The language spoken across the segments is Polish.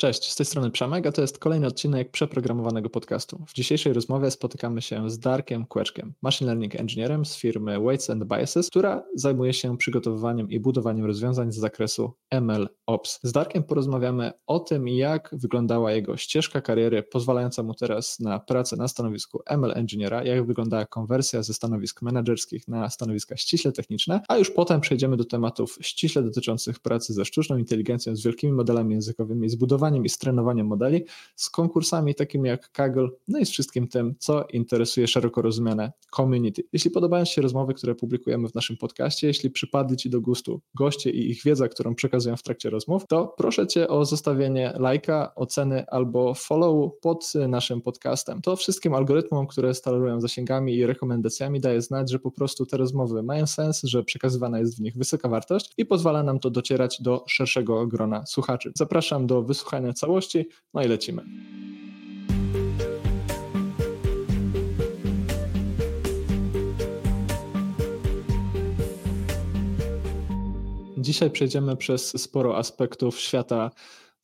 Cześć, z tej strony Przemek, a to jest kolejny odcinek przeprogramowanego podcastu. W dzisiejszej rozmowie spotykamy się z Darkiem Kłeczkiem, machine learning engineerem z firmy Weights and Biases, która zajmuje się przygotowywaniem i budowaniem rozwiązań z zakresu ML Ops. Z Darkiem porozmawiamy o tym, jak wyglądała jego ścieżka kariery, pozwalająca mu teraz na pracę na stanowisku ML engineera, jak wyglądała konwersja ze stanowisk menedżerskich na stanowiska ściśle techniczne, a już potem przejdziemy do tematów ściśle dotyczących pracy ze sztuczną inteligencją, z wielkimi modelami językowymi, z i z trenowaniem modeli, z konkursami takimi jak Kaggle, no i z wszystkim tym, co interesuje szeroko rozumiane community. Jeśli podobają Ci się rozmowy, które publikujemy w naszym podcaście, jeśli przypadli Ci do gustu goście i ich wiedza, którą przekazują w trakcie rozmów, to proszę Cię o zostawienie lajka, oceny albo follow pod naszym podcastem. To wszystkim algorytmom, które sterują zasięgami i rekomendacjami daje znać, że po prostu te rozmowy mają sens, że przekazywana jest w nich wysoka wartość i pozwala nam to docierać do szerszego grona słuchaczy. Zapraszam do wysłuchania słuchania całości, no i lecimy. Dzisiaj przejdziemy przez sporo aspektów świata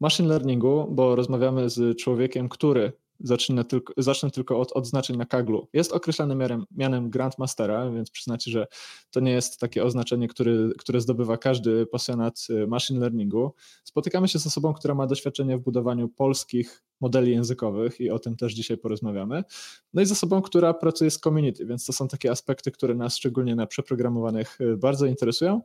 machine learningu, bo rozmawiamy z człowiekiem, który Zacznę tylko, zacznę tylko od odznaczeń na kaglu. Jest określany mianem, mianem Grandmastera, więc przyznacie, że to nie jest takie oznaczenie, który, które zdobywa każdy pasjonat y, machine learningu. Spotykamy się z osobą, która ma doświadczenie w budowaniu polskich modeli językowych i o tym też dzisiaj porozmawiamy. No i z osobą, która pracuje z community, więc to są takie aspekty, które nas szczególnie na przeprogramowanych y, bardzo interesują.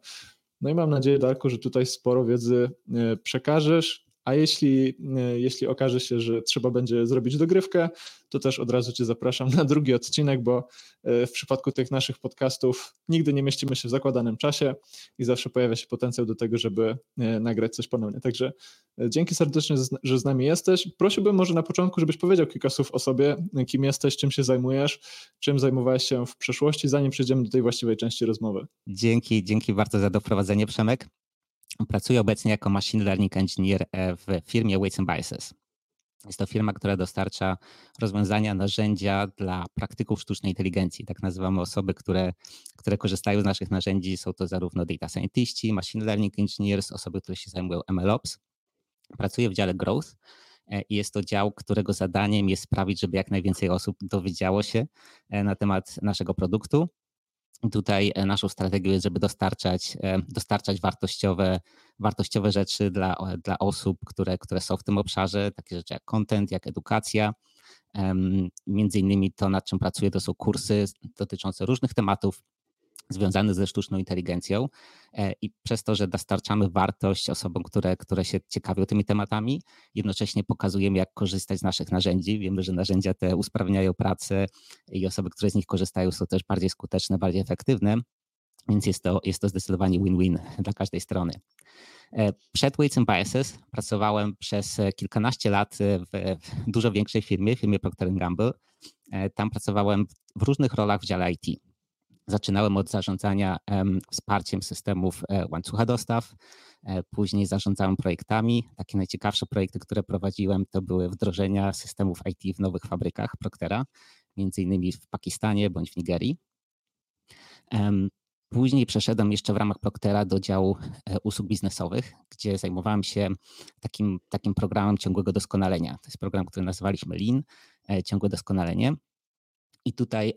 No i mam nadzieję, Darku, że tutaj sporo wiedzy y, przekażesz, a jeśli, e, jeśli okaże się, że trzeba będzie zrobić dogrywkę, to też od razu Cię zapraszam na drugi odcinek, bo e, w przypadku tych naszych podcastów nigdy nie mieścimy się w zakładanym czasie i zawsze pojawia się potencjał do tego, żeby e, nagrać coś ponownie. Także dzięki serdecznie, że z nami jesteś. Prosiłbym może na początku, żebyś powiedział kilka słów o sobie, kim jesteś, czym się zajmujesz, czym zajmowałeś się w przeszłości, zanim przejdziemy do tej właściwej części rozmowy. Dzięki, dzięki bardzo za doprowadzenie, Przemek. Pracuję obecnie jako machine learning engineer e, w firmie Weights and Biases. Jest to firma, która dostarcza rozwiązania, narzędzia dla praktyków sztucznej inteligencji. Tak nazywamy osoby, które, które korzystają z naszych narzędzi. Są to zarówno data scientiści, machine learning engineers, osoby, które się zajmują MLOps. Pracuję w dziale growth e, i jest to dział, którego zadaniem jest sprawić, żeby jak najwięcej osób dowiedziało się e, na temat naszego produktu Tutaj e, naszą strategią jest, żeby dostarczać, e, dostarczać wartościowe, wartościowe rzeczy dla, dla osób, które, które są w tym obszarze, takie rzeczy jak content, jak edukacja. Między innymi to, nad czym pracuję, to są kursy dotyczące różnych tematów, związany ze sztuczną inteligencją e, i przez to, że dostarczamy wartość osobom, które, które się ciekawią tymi tematami, jednocześnie pokazujemy, jak korzystać z naszych narzędzi. Wiemy, że narzędzia te usprawniają pracę i osoby, które z nich korzystają, są też bardziej skuteczne, bardziej efektywne, więc jest to, jest to zdecydowanie win-win dla każdej strony. E, przed Weights and Biases pracowałem przez kilkanaście lat w dużo większej firmie, firmie Procter Gamble. E, tam pracowałem w różnych rolach w dziale IT. Zaczynałem od zarządzania wsparciem systemów e, łańcucha dostaw, e, później zarządzałem projektami. Takie najciekawsze projekty, które prowadziłem, to były wdrożenia systemów IT w nowych fabrykach Proctera, między innymi w Pakistanie bądź w Nigerii. Później przeszedłem jeszcze w ramach Proctera do działu e, usług biznesowych, gdzie zajmowałem się takim, takim programem ciągłego doskonalenia. To jest program, który nazywaliśmy Lean, ciągłe doskonalenie. I tutaj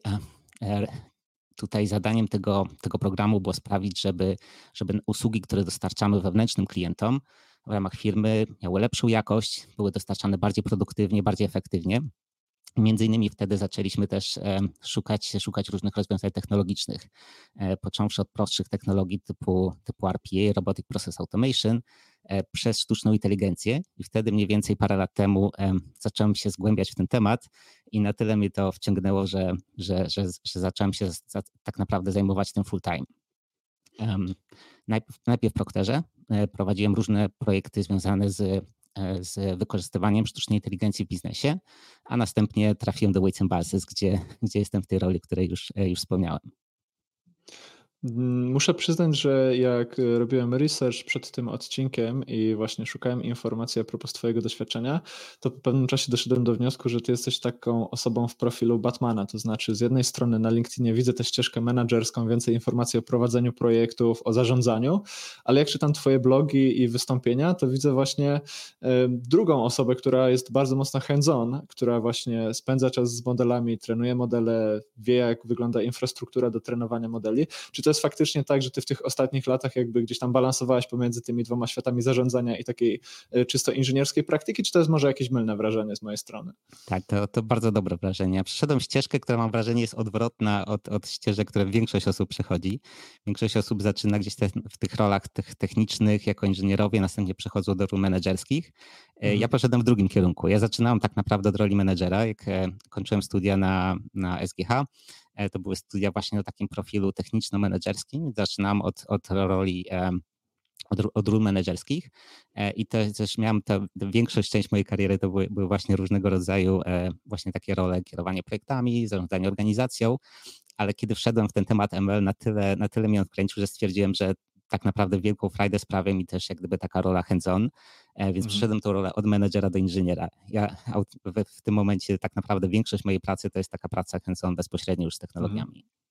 tutaj zadaniem tego, tego programu było sprawić, żeby, żeby usługi, które dostarczamy wewnętrznym klientom w ramach firmy miały lepszą jakość, były dostarczane bardziej produktywnie, bardziej efektywnie. Między innymi wtedy zaczęliśmy też e, szukać, szukać różnych rozwiązań technologicznych, e, począwszy od prostszych technologii typu, typu RPA, Robotic Process Automation, przez sztuczną inteligencję. I wtedy mniej więcej parę lat temu zacząłem się zgłębiać w ten temat i na tyle mnie to wciągnęło, że, że, że, że zacząłem się za, tak naprawdę zajmować tym full time. Najpierw, najpierw w Procterze prowadziłem różne projekty związane z E, z wykorzystywaniem sztucznej inteligencji w biznesie, a następnie trafiłem do Weights and Bases, gdzie, gdzie jestem w tej roli, której już, e, już wspomniałem. Mm, muszę przyznać, że jak robiłem research przed tym odcinkiem i właśnie szukałem informacji a propos Twojego doświadczenia, to po pewnym czasie doszedłem do wniosku, że Ty jesteś taką osobą w profilu Batmana. To znaczy, z jednej strony na LinkedInie widzę tę ścieżkę menedżerską, więcej informacji o prowadzeniu projektów, o zarządzaniu, ale jak czytam Twoje blogi i wystąpienia, to widzę właśnie drugą osobę, która jest bardzo mocno hands-on, która właśnie spędza czas z modelami, trenuje modele, wie, jak wygląda infrastruktura do trenowania modeli. Czy to jest faktycznie tak, że ty w tych ostatnich latach jakby gdzieś tam balansowałeś pomiędzy tymi dwoma światami zarządzania i takiej e, czysto inżynierskiej praktyki, czy to jest może jakieś mylne wrażenie z mojej strony? Tak, to, to bardzo dobre wrażenie. Przeszedłem ścieżkę, która mam wrażenie jest odwrotna od, od ścieżek, które większość osób przechodzi. Większość osób zaczyna gdzieś te, w tych rolach tych technicznych jako inżynierowie, następnie przechodzą do ról menedżerskich. E, mhm. Ja poszedłem w drugim kierunku. Ja zaczynałem tak naprawdę od roli menedżera, jak e, kończyłem studia na, na SGH. E, to były studia właśnie o takim profilu techniczno-menedżerskim. Zaczynam od, od roli od, od ról menedżerskich i to też miałem tę większość, część mojej kariery to były, były, właśnie różnego rodzaju właśnie takie role kierowanie projektami, zarządzanie organizacją, ale kiedy wszedłem w ten temat ML na tyle, na tyle mnie odkręcił, że stwierdziłem, że tak naprawdę wielką frajdę sprawia mi też jak gdyby taka rola hands-on, e, więc mhm. przyszedłem tą rolę od menedżera do inżyniera. Ja w, tym momencie tak naprawdę większość mojej pracy to jest taka praca hands-on bezpośrednio już z technologiami. Mhm.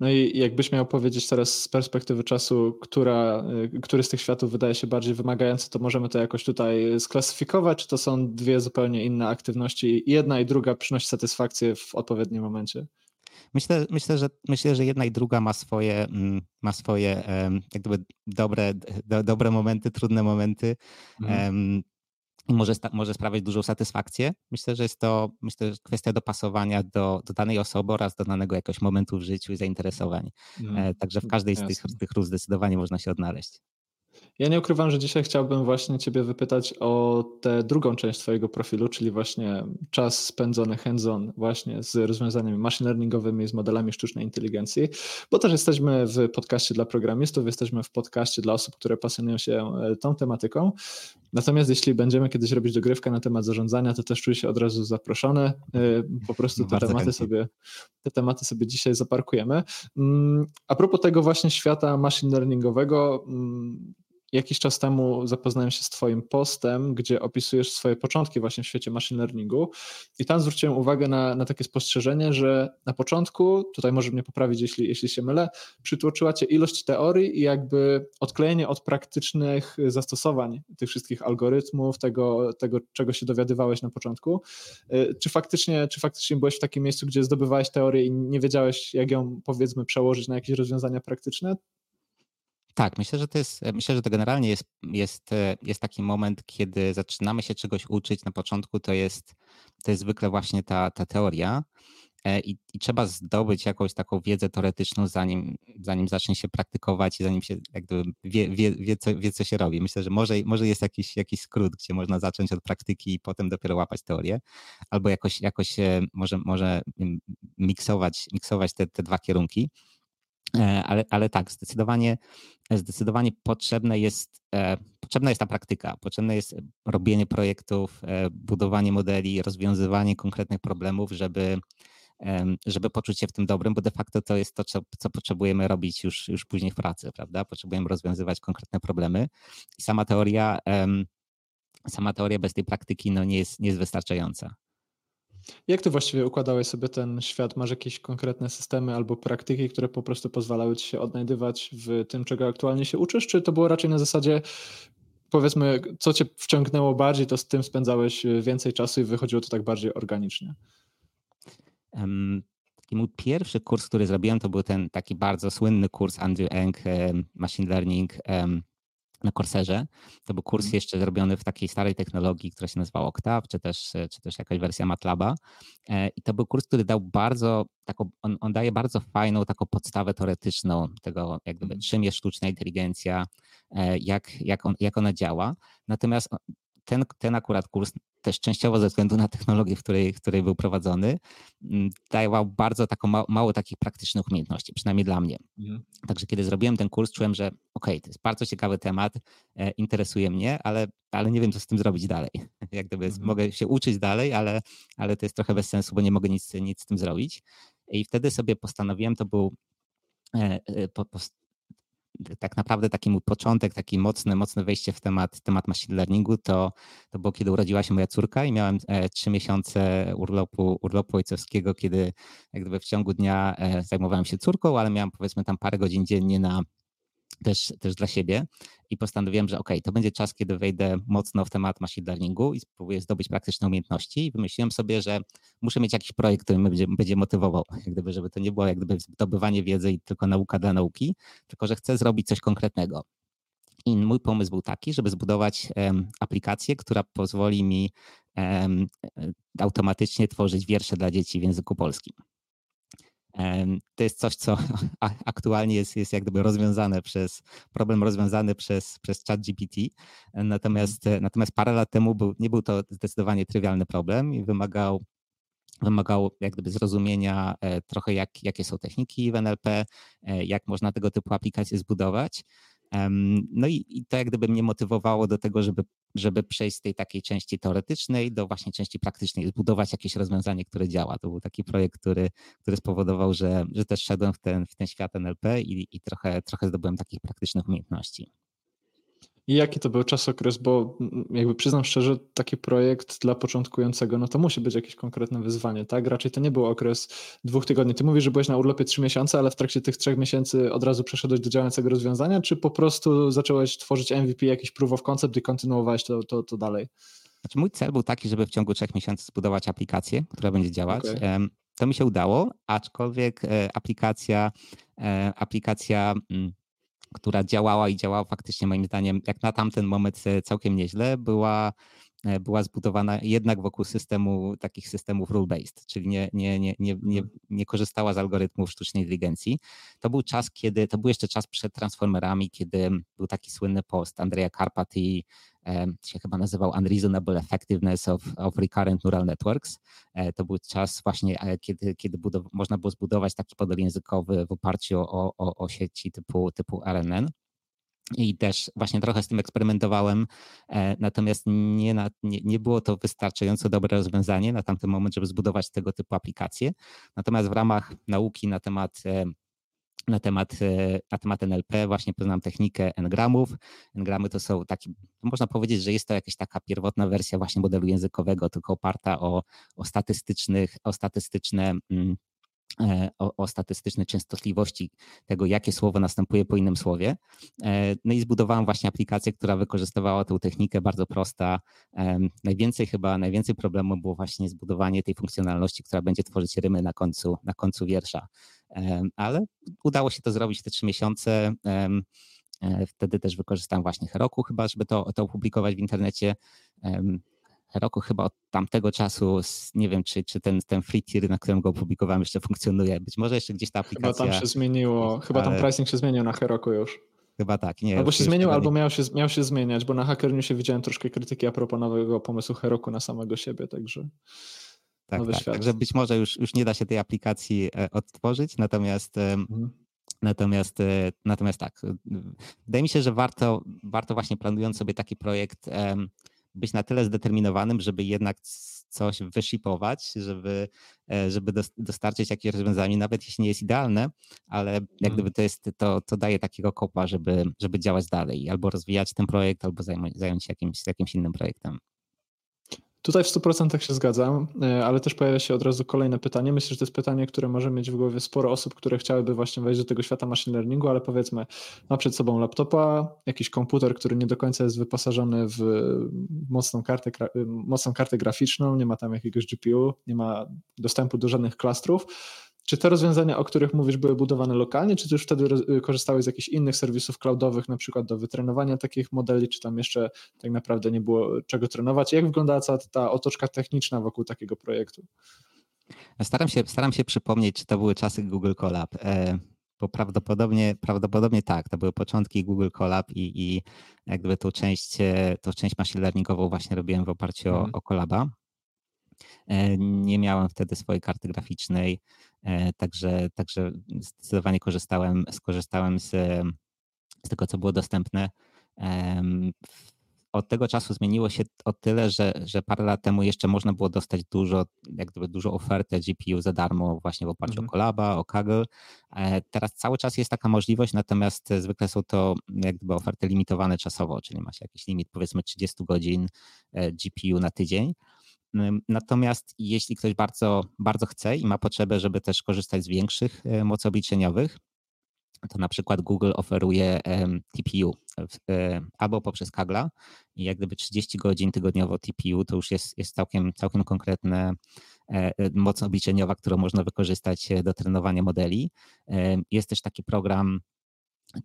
No i jakbyś miał powiedzieć teraz z perspektywy czasu, która, y, który z tych światów wydaje się bardziej wymagający, to możemy to jakoś tutaj sklasyfikować, czy to są dwie zupełnie inne aktywności i jedna i druga przynosi satysfakcję w odpowiednim momencie? Myślę, myślę, że, myślę, że jedna i druga ma swoje, mm, ma swoje jak gdyby dobre, do, dobre momenty, trudne momenty. Mhm. I może, może sprawiać dużą satysfakcję. Myślę, że jest to myślę, że kwestia dopasowania do, do danej osoby oraz do danego jakiegoś momentu w życiu i zainteresowań. Mm, Także w każdej z tych, tych ról zdecydowanie można się odnaleźć. Ja nie ukrywam, że dzisiaj chciałbym właśnie Ciebie wypytać o tę drugą część Twojego profilu, czyli właśnie czas spędzony hands-on właśnie z rozwiązaniami machine learningowymi, z modelami sztucznej inteligencji, bo też jesteśmy w podcaście dla programistów, jesteśmy w podcaście dla osób, które pasjonują się e, tą tematyką. Natomiast jeśli będziemy kiedyś robić dogrywkę na temat zarządzania, to też czuję się od razu zaproszony. E, po prostu te tematy, sobie, te tematy sobie dzisiaj zaparkujemy. Mm, a propos tego właśnie świata machine learningowego, mm, jakiś czas temu zapoznałem się z Twoim postem, gdzie opisujesz swoje początki właśnie w świecie machine learningu i tam zwróciłem uwagę na, na takie spostrzeżenie, że na początku, tutaj może mnie poprawić, jeśli, jeśli się mylę, przytłoczyła Cię ilość teorii i jakby odklejenie od praktycznych zastosowań tych wszystkich algorytmów, tego, tego czego się dowiadywałeś na początku. Y, czy faktycznie, czy faktycznie byłeś w takim miejscu, gdzie zdobywałeś teorię i nie wiedziałeś, jak ją powiedzmy przełożyć na jakieś rozwiązania praktyczne? Tak, myślę, że to jest, myślę, że to generalnie jest, jest, jest taki moment, kiedy zaczynamy się czegoś uczyć. Na początku to jest, to jest zwykle właśnie ta, ta teoria e, i, i trzeba zdobyć jakąś taką wiedzę teoretyczną, zanim, zanim zacznie się praktykować i zanim się jakby wie, wie, wie, co, wie, co się robi. Myślę, że może, może jest jakiś, jakiś skrót, gdzie można zacząć od praktyki i potem dopiero łapać teorię, albo jakoś, jakoś może, może miksować, miksować te, te dwa kierunki. E, ale, ale tak, zdecydowanie, zdecydowanie potrzebne jest, e, potrzebna jest ta praktyka, potrzebne jest robienie projektów, e, budowanie modeli, rozwiązywanie konkretnych problemów, żeby, żeby poczuć się w tym dobrym, bo de facto to jest to, co, co potrzebujemy robić już, już później w pracy, prawda? Potrzebujemy rozwiązywać konkretne problemy i sama teoria, sama teoria bez tej praktyki no, nie, jest, nie jest wystarczająca. Jak ty właściwie układałeś sobie ten świat? Masz jakieś konkretne systemy albo praktyki, które po prostu pozwalały ci się odnajdywać w tym, czego aktualnie się uczysz, czy to było raczej na zasadzie powiedzmy, co cię wciągnęło bardziej, to z tym spędzałeś więcej czasu i wychodziło to tak bardziej organicznie? Um, taki mój pierwszy kurs, który zrobiłem, to był ten taki bardzo słynny kurs Andrew Eng, Machine Learning na Corserze. To był kurs mhm. jeszcze zrobiony w takiej starej technologii, która się nazywała Octave, czy też, czy też jakaś wersja MATLABa. E, I to był kurs, który dał bardzo, taką, on, on daje bardzo fajną taką podstawę teoretyczną tego, jak gdyby, mhm. czym jest sztuczna inteligencja, e, jak, jak, on, jak ona działa. Natomiast ten, ten akurat kurs też częściowo ze względu na technologię, w której, w której był prowadzony, mm, dawał bardzo taką ma, mało takich praktycznych umiejętności, przynajmniej dla mnie. Mhm. Także kiedy zrobiłem ten kurs, czułem, że okej, okay, to jest bardzo ciekawy temat, e, interesuje mnie, ale, ale nie wiem, co z tym zrobić dalej. Jak gdyby mhm. mogę się uczyć dalej, ale, ale to jest trochę bez sensu, bo nie mogę nic, nic z tym zrobić. I wtedy sobie postanowiłem, to był tak naprawdę taki mój początek, taki mocne, mocne wejście w temat, temat machine learningu to, to było, kiedy urodziła się moja córka i miałem e, trzy miesiące urlopu, urlopu ojcowskiego, kiedy jak gdyby w ciągu dnia e, zajmowałem się córką, ale miałem powiedzmy tam parę godzin dziennie na, też, też dla siebie i postanowiłem, że ok, to będzie czas, kiedy wejdę mocno w temat machine learningu i spróbuję zdobyć praktyczne umiejętności i wymyśliłem sobie, że muszę mieć jakiś projekt, który mnie będzie, będzie motywował, jak gdyby, żeby to nie było jak gdyby zdobywanie wiedzy i tylko nauka dla nauki, tylko że chcę zrobić coś konkretnego. I mój pomysł był taki, żeby zbudować um, aplikację, która pozwoli mi um, automatycznie tworzyć wiersze dla dzieci w języku polskim. To jest coś, co aktualnie jest, jest jak gdyby rozwiązane przez, problem rozwiązany przez, przez chat GPT. Natomiast, natomiast parę lat temu był, nie był to zdecydowanie trywialny problem i wymagał wymagał jak gdyby zrozumienia e, trochę jak, jakie są techniki w NLP, e, jak można tego typu aplikacje zbudować. No i, i to jak gdyby mnie motywowało do tego, żeby, żeby przejść z tej takiej części teoretycznej do właśnie części praktycznej, zbudować jakieś rozwiązanie, które działa. To był taki projekt, który, który spowodował, że, że też szedłem w ten, w ten świat NLP i, i trochę, trochę zdobyłem takich praktycznych umiejętności. I jaki to był czasokres? Bo jakby przyznam szczerze, taki projekt dla początkującego, no to musi być jakieś konkretne wyzwanie, tak? Raczej to nie był okres dwóch tygodni. Ty mówisz, że byłeś na urlopie trzy miesiące, ale w trakcie tych trzech miesięcy od razu przeszedłeś do działającego rozwiązania, czy po prostu zacząłeś tworzyć MVP, jakiś proof of concept i kontynuowałeś to, to, to dalej? Znaczy mój cel był taki, żeby w ciągu trzech miesięcy zbudować aplikację, która będzie działać. Okay. To mi się udało, aczkolwiek e, aplikacja, e, aplikacja mm, która działała i działała faktycznie moim zdaniem jak na tamten moment e, całkiem nieźle, była, była zbudowana jednak wokół systemu, takich systemów rule-based, czyli nie, nie, nie, nie, nie, mhm. nie korzystała z algorytmów sztucznej inteligencji. To był czas, kiedy, to był jeszcze czas przed transformerami, kiedy był taki słynny post Andrea Karpaty się chyba nazywał Unreasonable Effectiveness of, of Recurrent Neural Networks. E, to był czas właśnie, e, kiedy, kiedy budow- można było zbudować taki model językowy w oparciu o, o, o sieci typu, typu RNN. I też właśnie trochę z tym eksperymentowałem, e, natomiast nie, nie, nie, było to wystarczająco dobre rozwiązanie na tamten moment, żeby zbudować tego typu aplikacje. Natomiast w ramach nauki na temat na temat, e, na temat NLP właśnie poznam technikę engramów. Engramy to są taki, można powiedzieć, że jest to jakaś taka pierwotna wersja właśnie modelu językowego, tylko oparta o, o statystycznych, o statystyczne mm, e, o, o, statystyczne częstotliwości tego, jakie słowo następuje po innym słowie. E, no i zbudowałem właśnie aplikację, która wykorzystywała tę technikę bardzo prosta. Najwięcej chyba, najwięcej problemu było właśnie zbudowanie tej funkcjonalności, która będzie tworzyć rymy na końcu, na końcu wiersza ale udało się to zrobić te trzy miesiące. E, wtedy też wykorzystałem właśnie Heroku chyba, żeby to, to opublikować w internecie. Heroku chyba od tamtego czasu, nie wiem, czy, czy ten, ten free tier, na którym go opublikowałem, jeszcze funkcjonuje. Być może jeszcze gdzieś ta aplikacja... Chyba tam się zmieniło, chyba tam pricing się zmienił na Heroku już. Chyba tak, nie. Albo się zmienił, albo miał się, miał się zmieniać, bo na Hacker się widziałem troszkę krytyki a propos nowego pomysłu Heroku na samego siebie, także... Tak, tak. Także być może już, już nie da się tej aplikacji e, odtworzyć, natomiast mhm. Natomiast, e, natomiast tak, wydaje mi się, że warto, warto właśnie planując sobie taki projekt, być na tyle zdeterminowanym, żeby jednak coś wyshipować, żeby, e, żeby dostarczyć jakieś rozwiązanie, nawet jeśli nie jest idealne, ale jak mhm. gdyby to jest, to, to daje takiego kopa, żeby, żeby działać dalej, albo rozwijać ten projekt, albo zająć, zająć się jakimś, jakimś innym projektem. Tutaj w 100% się zgadzam, e, ale też pojawia się od razu kolejne pytanie. Myślę, że to jest pytanie, które może mieć w głowie sporo osób, które chciałyby właśnie wejść do tego świata machine learningu, ale powiedzmy, ma przed sobą laptopa, jakiś komputer, który nie do końca jest wyposażony w mocną kartę, mocną kartę graficzną, nie ma tam jakiegoś GPU, nie ma dostępu do żadnych klastrów czy te rozwiązania, o których mówisz, były budowane lokalnie, czy też wtedy y, korzystałeś z jakichś innych serwisów cloudowych, na przykład do wytrenowania takich modeli, czy tam jeszcze tak naprawdę nie było czego trenować? Jak wyglądała cała ta otoczka techniczna wokół takiego projektu? Staram się, staram się przypomnieć, czy to były czasy Google Colab, e, bo prawdopodobnie, prawdopodobnie tak, to były początki Google Colab i, i jakby tą część, e, tą część machine learningową właśnie robiłem w oparciu o, mhm. o Colaba. E, nie miałem wtedy swojej karty graficznej, także, także zdecydowanie korzystałem, skorzystałem z, z tego, co było dostępne. od tego czasu zmieniło się o tyle, że, że parę lat temu jeszcze można było dostać dużo, jak gdyby dużo ofertę GPU za darmo właśnie w oparciu mhm. o Colaba, o Kaggle. E, teraz cały czas jest taka możliwość, natomiast zwykle są to jak gdyby oferty limitowane czasowo, czyli ma się jakiś limit powiedzmy 30 godzin e, GPU na tydzień. Natomiast jeśli ktoś bardzo, bardzo chce i ma potrzebę, żeby też korzystać z większych mocy obliczeniowych, to na przykład Google oferuje TPU e, albo poprzez Kagla i jak gdyby 30 godzin tygodniowo TPU to już jest, jest całkiem, całkiem konkretne e, e, moc obliczeniowa, którą można wykorzystać do trenowania modeli. Jest też taki program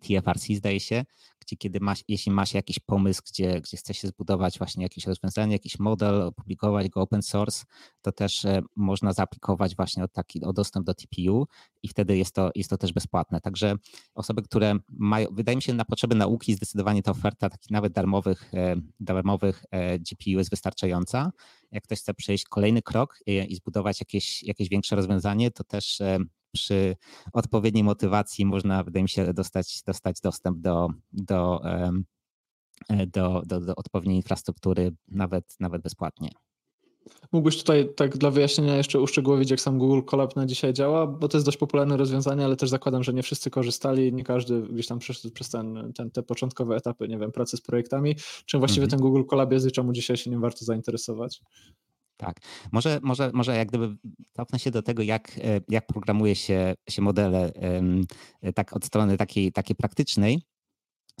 TFRC zdaje się, gdzie kiedy masz, jeśli ma się jakiś pomysł, gdzie, gdzie chce się zbudować właśnie jakieś rozwiązanie, jakiś model, opublikować go open source, to też e, można zaaplikować właśnie o, taki, o dostęp do TPU i wtedy jest to, jest to też bezpłatne. Także osoby, które mają, wydaje mi się na potrzeby nauki zdecydowanie ta oferta takich nawet darmowych, e, darmowych e, GPU jest wystarczająca. Jak ktoś chce przejść kolejny krok i zbudować jakieś, jakieś większe rozwiązanie, to też przy odpowiedniej motywacji można, wydaje mi się, dostać, dostać dostęp do, do, e, do, do, do odpowiedniej infrastruktury nawet, nawet bezpłatnie. Mógłbyś tutaj tak dla wyjaśnienia jeszcze uszczegółowić, jak sam Google Colab na dzisiaj działa, bo to jest dość popularne rozwiązanie, ale też zakładam, że nie wszyscy korzystali, nie każdy gdzieś tam przeszedł przez ten, ten, te początkowe etapy, nie wiem, pracy z projektami. Czym właściwie mhm. ten Google Colab jest i czemu dzisiaj się nim warto zainteresować? Tak. Może, może, może jak gdyby cofnę się do tego, jak, e, jak programuje się, się modele tak od strony takiej, takiej praktycznej.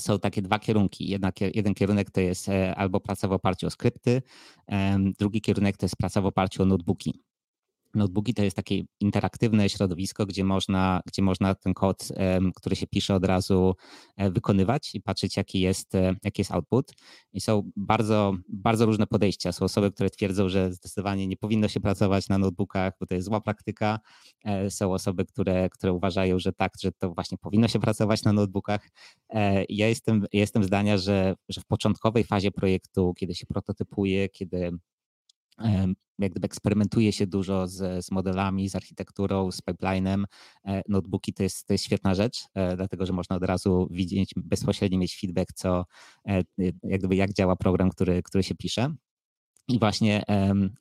Są takie dwa kierunki. Jedna, jeden kierunek to jest e, albo praca w oparciu o skrypty, drugi kierunek to jest praca w oparciu o notebooki. Notebooki to jest takie interaktywne środowisko, gdzie można, gdzie można ten kod, który się pisze od razu e, wykonywać i patrzeć, jaki jest, e, jaki jest output. I są bardzo, bardzo różne podejścia. Są osoby, które twierdzą, że zdecydowanie nie powinno się pracować na notebookach, bo to jest zła praktyka. E, są osoby, które, które uważają, że tak, że to właśnie powinno się pracować na notebookach. Ja jestem, jestem zdania, że, że w początkowej fazie projektu, kiedy się prototypuje, kiedy jak gdyby eksperymentuje się dużo z, z modelami, z architekturą, z pipelinem. E, notebooki to jest, to jest świetna rzecz, e, dlatego że można od razu widzieć, bezpośrednio mieć feedback, co, e, jak, gdyby jak działa program, który, który się pisze. I właśnie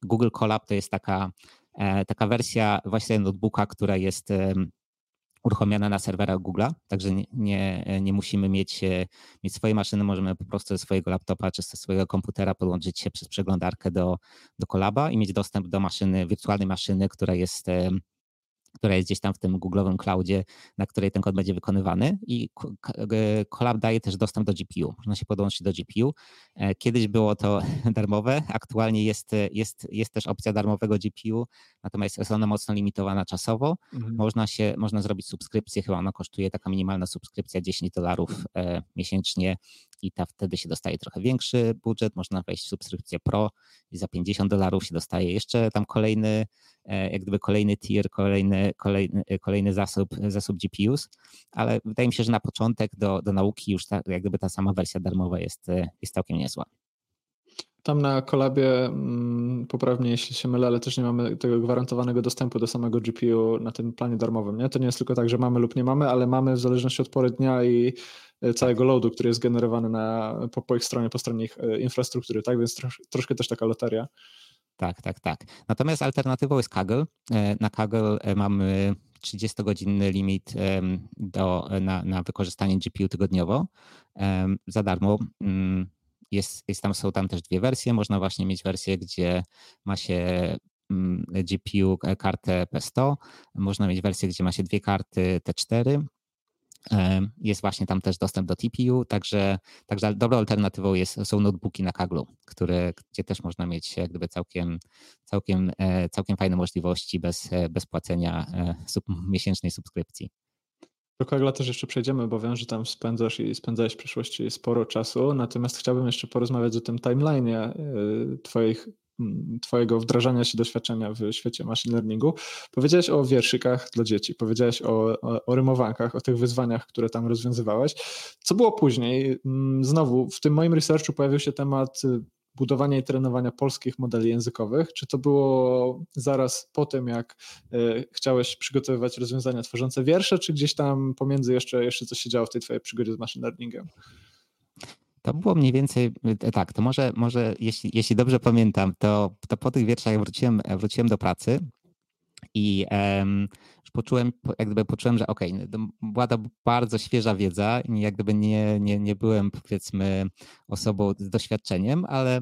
Google Colab to jest taka, taka wersja właśnie notebooka, która jest uruchomiona na serwerach Google'a, także nie, nie, nie, musimy mieć, e, mieć swojej maszyny, możemy po prostu ze swojego laptopa czy ze swojego komputera podłączyć się przez przeglądarkę do, do Colaba i mieć dostęp do maszyny, wirtualnej maszyny, która jest która jest gdzieś tam w tym Google'owym cloudzie, na której ten kod będzie wykonywany i Colab daje też dostęp do GPU. Można się podłączyć do GPU. E, kiedyś było to darmowe, aktualnie jest, jest, jest też opcja darmowego GPU, natomiast jest ona mocno limitowana czasowo. Mhm. Można, się, można zrobić subskrypcję, chyba ona kosztuje taka minimalna subskrypcja 10 dolarów e, miesięcznie i ta wtedy się dostaje trochę większy budżet, można wejść w subskrypcję Pro i za 50 dolarów się dostaje jeszcze tam kolejny, e, jak gdyby kolejny tier, kolejny, kolejny, kolejny zasób, zasób GPUs, ale wydaje mi się, że na początek do, do nauki już ta, jak gdyby ta sama wersja darmowa jest, e, jest całkiem niezła. Tam na kolabie, mm, poprawnie jeśli się mylę, ale też nie mamy tego gwarantowanego dostępu do samego GPU na tym planie darmowym. Nie? To nie jest tylko tak, że mamy lub nie mamy, ale mamy w zależności od pory dnia i e, całego loadu, który jest generowany na, po, po ich stronie, po stronie ich e, infrastruktury, tak? Więc trosz, troszkę też taka loteria. Tak, tak, tak. Natomiast alternatywą jest Kaggle. E, na Kaggle mamy 30-godzinny limit do, na, na wykorzystanie GPU tygodniowo za darmo mm, jest, jest tam, są tam też dwie wersje. Można właśnie mieć wersję, gdzie ma się mm, GPU e, kartę P100, można mieć wersję, gdzie ma się dwie karty T4. Jest właśnie tam też dostęp do TPU, także, także dobrą alternatywą jest, są notebooki na Kaglu, które, gdzie też można mieć jak gdyby całkiem, całkiem, e, całkiem fajne możliwości bez, e, bez płacenia sub, miesięcznej subskrypcji. Do Kagla też jeszcze przejdziemy, bo wiem, że tam spędzasz i spędzałeś w przeszłości sporo czasu, natomiast chciałbym jeszcze porozmawiać o tym timeline'ie twoich Twojego wdrażania się doświadczenia w świecie machine learningu. Powiedziałeś o wierszykach dla dzieci, powiedziałeś o, o, o rymowankach, o tych wyzwaniach, które tam rozwiązywałeś. Co było później? Mm, znowu, w tym moim researchu pojawił się temat y, budowania i trenowania polskich modeli językowych? Czy to było zaraz po tym, jak e, chciałeś przygotowywać rozwiązania tworzące wiersze, czy gdzieś tam pomiędzy jeszcze, jeszcze coś się działo w tej twojej przygodzie z machine learningiem? To było mniej więcej tak, to może, może jeśli, jeśli dobrze pamiętam, to, to po tych wierszach wróciłem, wróciłem do pracy i um, poczułem, jak gdyby poczułem, że okej, okay, no była to bardzo świeża wiedza i jak gdyby nie, nie, nie byłem powiedzmy osobą z doświadczeniem, ale,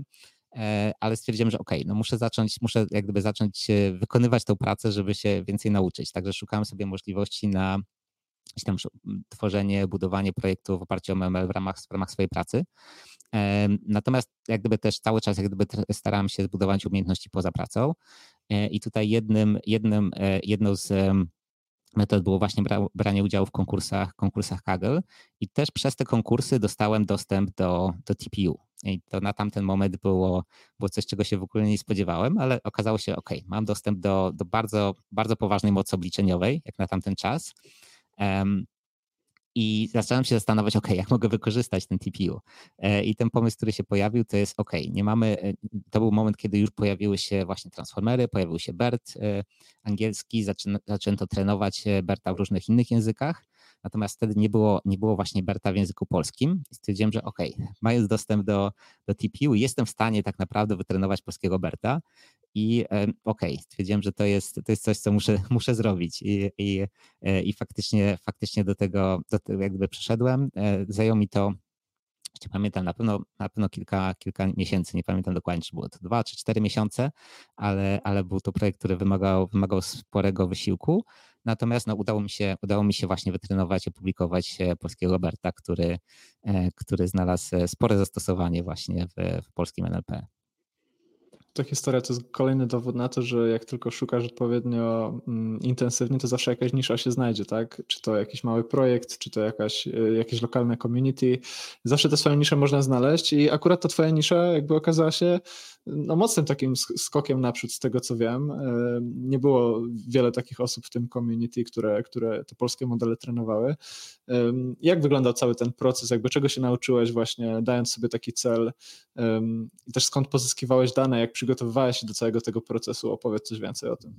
e, ale stwierdziłem, że okej, okay, no muszę zacząć, muszę jak gdyby zacząć wykonywać tą pracę, żeby się więcej nauczyć. Także szukałem sobie możliwości na tam tworzenie, budowanie projektu w oparciu o ML w ramach, w ramach swojej pracy. Natomiast jak gdyby też cały czas jak gdyby starałem się zbudować umiejętności poza pracą e, i tutaj jednym, jednym, e, jedną z metod było właśnie branie udziału w konkursach, konkursach Kaggle i też przez te konkursy dostałem dostęp do, do TPU. I to na tamten moment było, było coś, czego się w ogóle nie spodziewałem, ale okazało się, ok, mam dostęp do, do bardzo, bardzo poważnej mocy obliczeniowej, jak na tamten czas. I zacząłem się zastanawiać, ok, jak mogę wykorzystać ten TPU. E, I ten pomysł, który się pojawił, to jest ok, nie mamy, e, to był moment, kiedy już pojawiły się właśnie transformery, pojawił się BERT e, angielski, zaczęto trenować BERTA w różnych innych językach, natomiast wtedy nie było, nie było właśnie BERTA w języku polskim. I stwierdziłem, że ok, mając dostęp do, do TPU, jestem w stanie tak naprawdę wytrenować polskiego BERTA i okej, okay, stwierdziłem, że to jest, to jest coś, co muszę, muszę zrobić i, i, e, i faktycznie, faktycznie do tego, do tego jakby przeszedłem. E, zajęło mi to nie pamiętam, na pewno, na pewno kilka, kilka miesięcy, nie pamiętam dokładnie, czy było to dwa czy cztery miesiące, ale, ale był to projekt, który wymagał, wymagał sporego wysiłku. Natomiast no, udało, mi się, udało mi się właśnie wytrenować, opublikować polskiego Roberta, który, e, który znalazł spore zastosowanie właśnie w, w polskim NLP ta historia to jest kolejny dowód na to, że jak tylko szukasz odpowiednio mm, intensywnie, to zawsze jakaś nisza się znajdzie, tak? Czy to jakiś mały projekt, czy to jakaś, y, jakieś lokalne community. Zawsze tę swoją niszę można znaleźć i akurat ta twoja nisza jakby okazała się no, mocnym takim skokiem naprzód z tego, co wiem. Y, nie było wiele takich osób w tym community, które, które te polskie modele trenowały. Jak wyglądał cały ten proces? Jakby czego się nauczyłeś właśnie dając sobie taki cel i też skąd pozyskiwałeś dane, jak przygotowywałeś się do całego tego procesu? Opowiedz coś więcej o tym.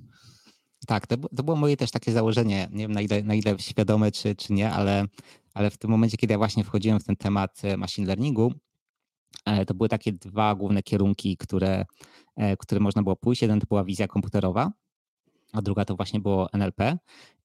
Tak, to, to było moje też takie założenie. Nie wiem na ile, na ile świadome, czy, czy nie, ale, ale w tym momencie, kiedy ja właśnie wchodziłem w ten temat e, machine learningu, e, to były takie dwa główne kierunki, które, e, które można było pójść. Jeden to była wizja komputerowa, a druga to właśnie było NLP.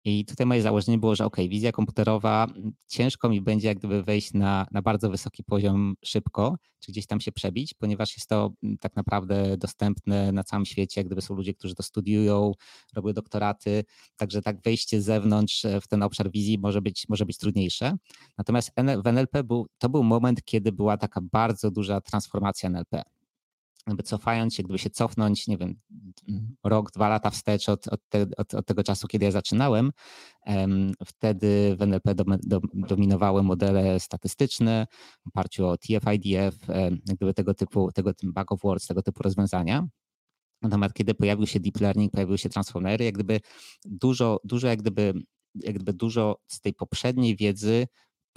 I tutaj moje założenie było, że ok, wizja komputerowa, ciężko mi będzie jak gdyby wejść na, na bardzo wysoki poziom szybko, czy gdzieś tam się przebić, ponieważ jest to tak naprawdę dostępne na całym świecie, jak gdyby są ludzie, którzy to studiują, robią doktoraty, także tak wejście z zewnątrz e, w ten obszar wizji może być, może być trudniejsze. Natomiast w NLP był, to był moment, kiedy była taka bardzo duża transformacja NLP jakby cofając się, gdyby się cofnąć, nie wiem, rok, dwa lata wstecz od, od, te, od, od tego czasu, kiedy ja zaczynałem, wtedy w NLP dominowały modele statystyczne w oparciu o TF-IDF, gdyby tego typu, tego back of words, tego typu rozwiązania. Natomiast kiedy pojawił się deep learning, pojawiły się transformery, jak gdyby dużo, dużo jak gdyby, jak gdyby dużo z tej poprzedniej wiedzy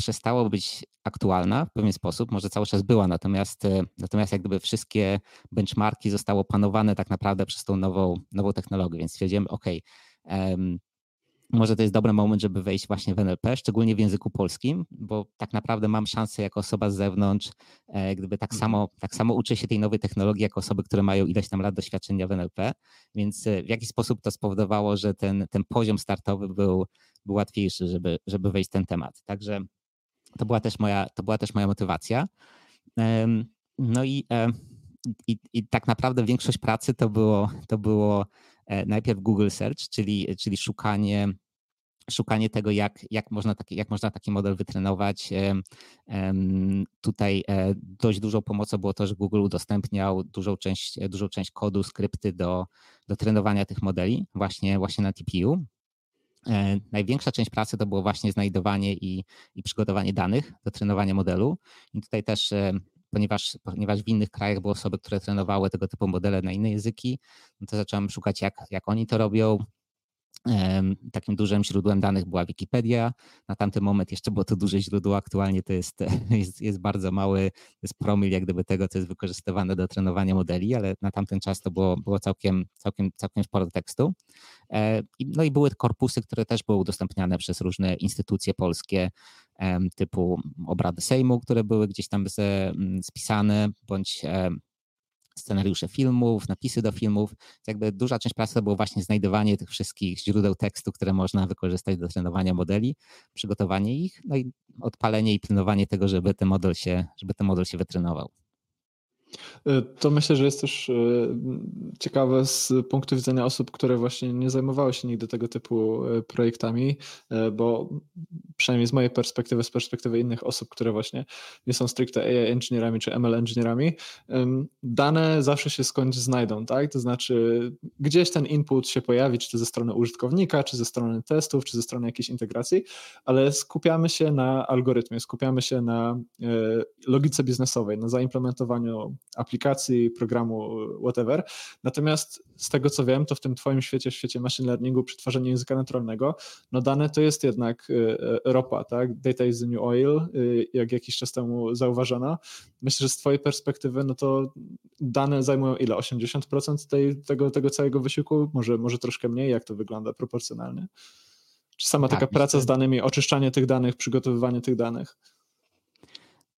przestało być aktualna w pewien sposób, może cały czas była, natomiast, e, natomiast jak gdyby wszystkie benchmarki zostały opanowane tak naprawdę przez tą nową, nową technologię, więc stwierdziłem, ok, um, może to jest dobry moment, żeby wejść właśnie w NLP, szczególnie w języku polskim, bo tak naprawdę mam szansę jako osoba z zewnątrz, e, gdyby tak samo, mhm. tak samo uczę się tej nowej technologii jako osoby, które mają ileś tam lat doświadczenia w NLP, więc e, w jakiś sposób to spowodowało, że ten, ten poziom startowy był, był łatwiejszy, żeby, żeby wejść w ten temat. Także to była też moja, to była też moja motywacja. No i, i, i tak naprawdę większość pracy to było, to było e, najpierw Google Search, czyli, czyli szukanie, szukanie tego, jak, jak, można taki, jak można taki model wytrenować. Tutaj e, dość dużą pomocą było to, że Google udostępniał dużą część, dużą część kodu, skrypty do, do trenowania tych modeli właśnie, właśnie na TPU. E, największa część pracy to było właśnie znajdowanie i, i przygotowanie danych do trenowania modelu. I tutaj też, e, ponieważ, ponieważ w innych krajach były osoby, które trenowały tego typu modele na inne języki, no to zacząłem szukać, jak, jak oni to robią. Takim dużym źródłem danych była Wikipedia. Na tamten moment jeszcze było to duże źródło, aktualnie to jest, jest, jest bardzo mały, jest promil jak gdyby tego, co jest wykorzystywane do trenowania modeli, ale na tamten czas to było, było całkiem, całkiem, całkiem sporo tekstu. E, no i były korpusy, które też były udostępniane przez różne instytucje polskie, typu obrady Sejmu, które były gdzieś tam spisane, bądź scenariusze filmów, napisy do filmów. Jakby duża część pracy to było właśnie znajdywanie tych wszystkich źródeł tekstu, które można wykorzystać do trenowania modeli, przygotowanie ich, no i odpalenie i pilnowanie tego, żeby ten model się, żeby ten model się wytrenował. E, to myślę, że jest też e, ciekawe z punktu widzenia osób, które właśnie nie zajmowały się nigdy tego typu e, projektami, bo przynajmniej z mojej perspektywy, z perspektywy innych osób, które właśnie nie są stricte AI engineerami czy ML engineerami, dane zawsze się skądś znajdą, tak? To znaczy gdzieś ten input się pojawi, czy ze strony użytkownika, czy ze strony testów, czy ze strony jakiejś integracji, ale skupiamy się na algorytmie, skupiamy się na logice biznesowej, na zaimplementowaniu aplikacji, programu, whatever. Natomiast z tego co wiem, to w tym twoim świecie, w świecie machine learningu, przetwarzania języka naturalnego, no dane to jest jednak y, y, ropa, tak? Data is the new oil, jak jakiś czas temu zauważono. Myślę, że z twojej perspektywy, no to dane zajmują ile? 80% tej, tego, tego całego wysiłku? Może, może troszkę mniej? Jak to wygląda proporcjonalnie? Czy sama tak, taka praca z danymi, oczyszczanie tych danych, przygotowywanie tych danych?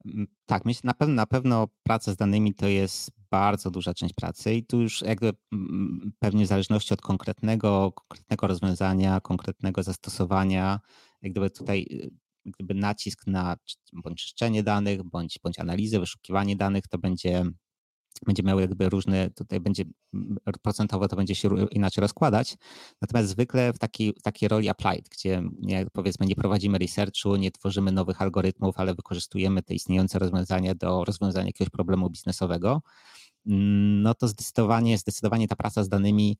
Mm, tak, myślę, na pewno, na pewno praca z danymi to jest bardzo duża część pracy i tu już jakby mm, pewnie w zależności od konkretnego, konkretnego rozwiązania, konkretnego zastosowania, jak gdyby tutaj y, gdyby nacisk na bądź czyszczenie danych, bądź, bądź analizę, wyszukiwanie danych, to będzie będzie miał jakby różne, tutaj będzie procentowo to będzie się inaczej rozkładać. Natomiast zwykle w takiej, takiej roli applied, gdzie nie, powiedzmy nie prowadzimy researchu, nie tworzymy nowych algorytmów, ale wykorzystujemy te istniejące rozwiązania do rozwiązania jakiegoś problemu biznesowego, no to zdecydowanie, zdecydowanie ta praca z danymi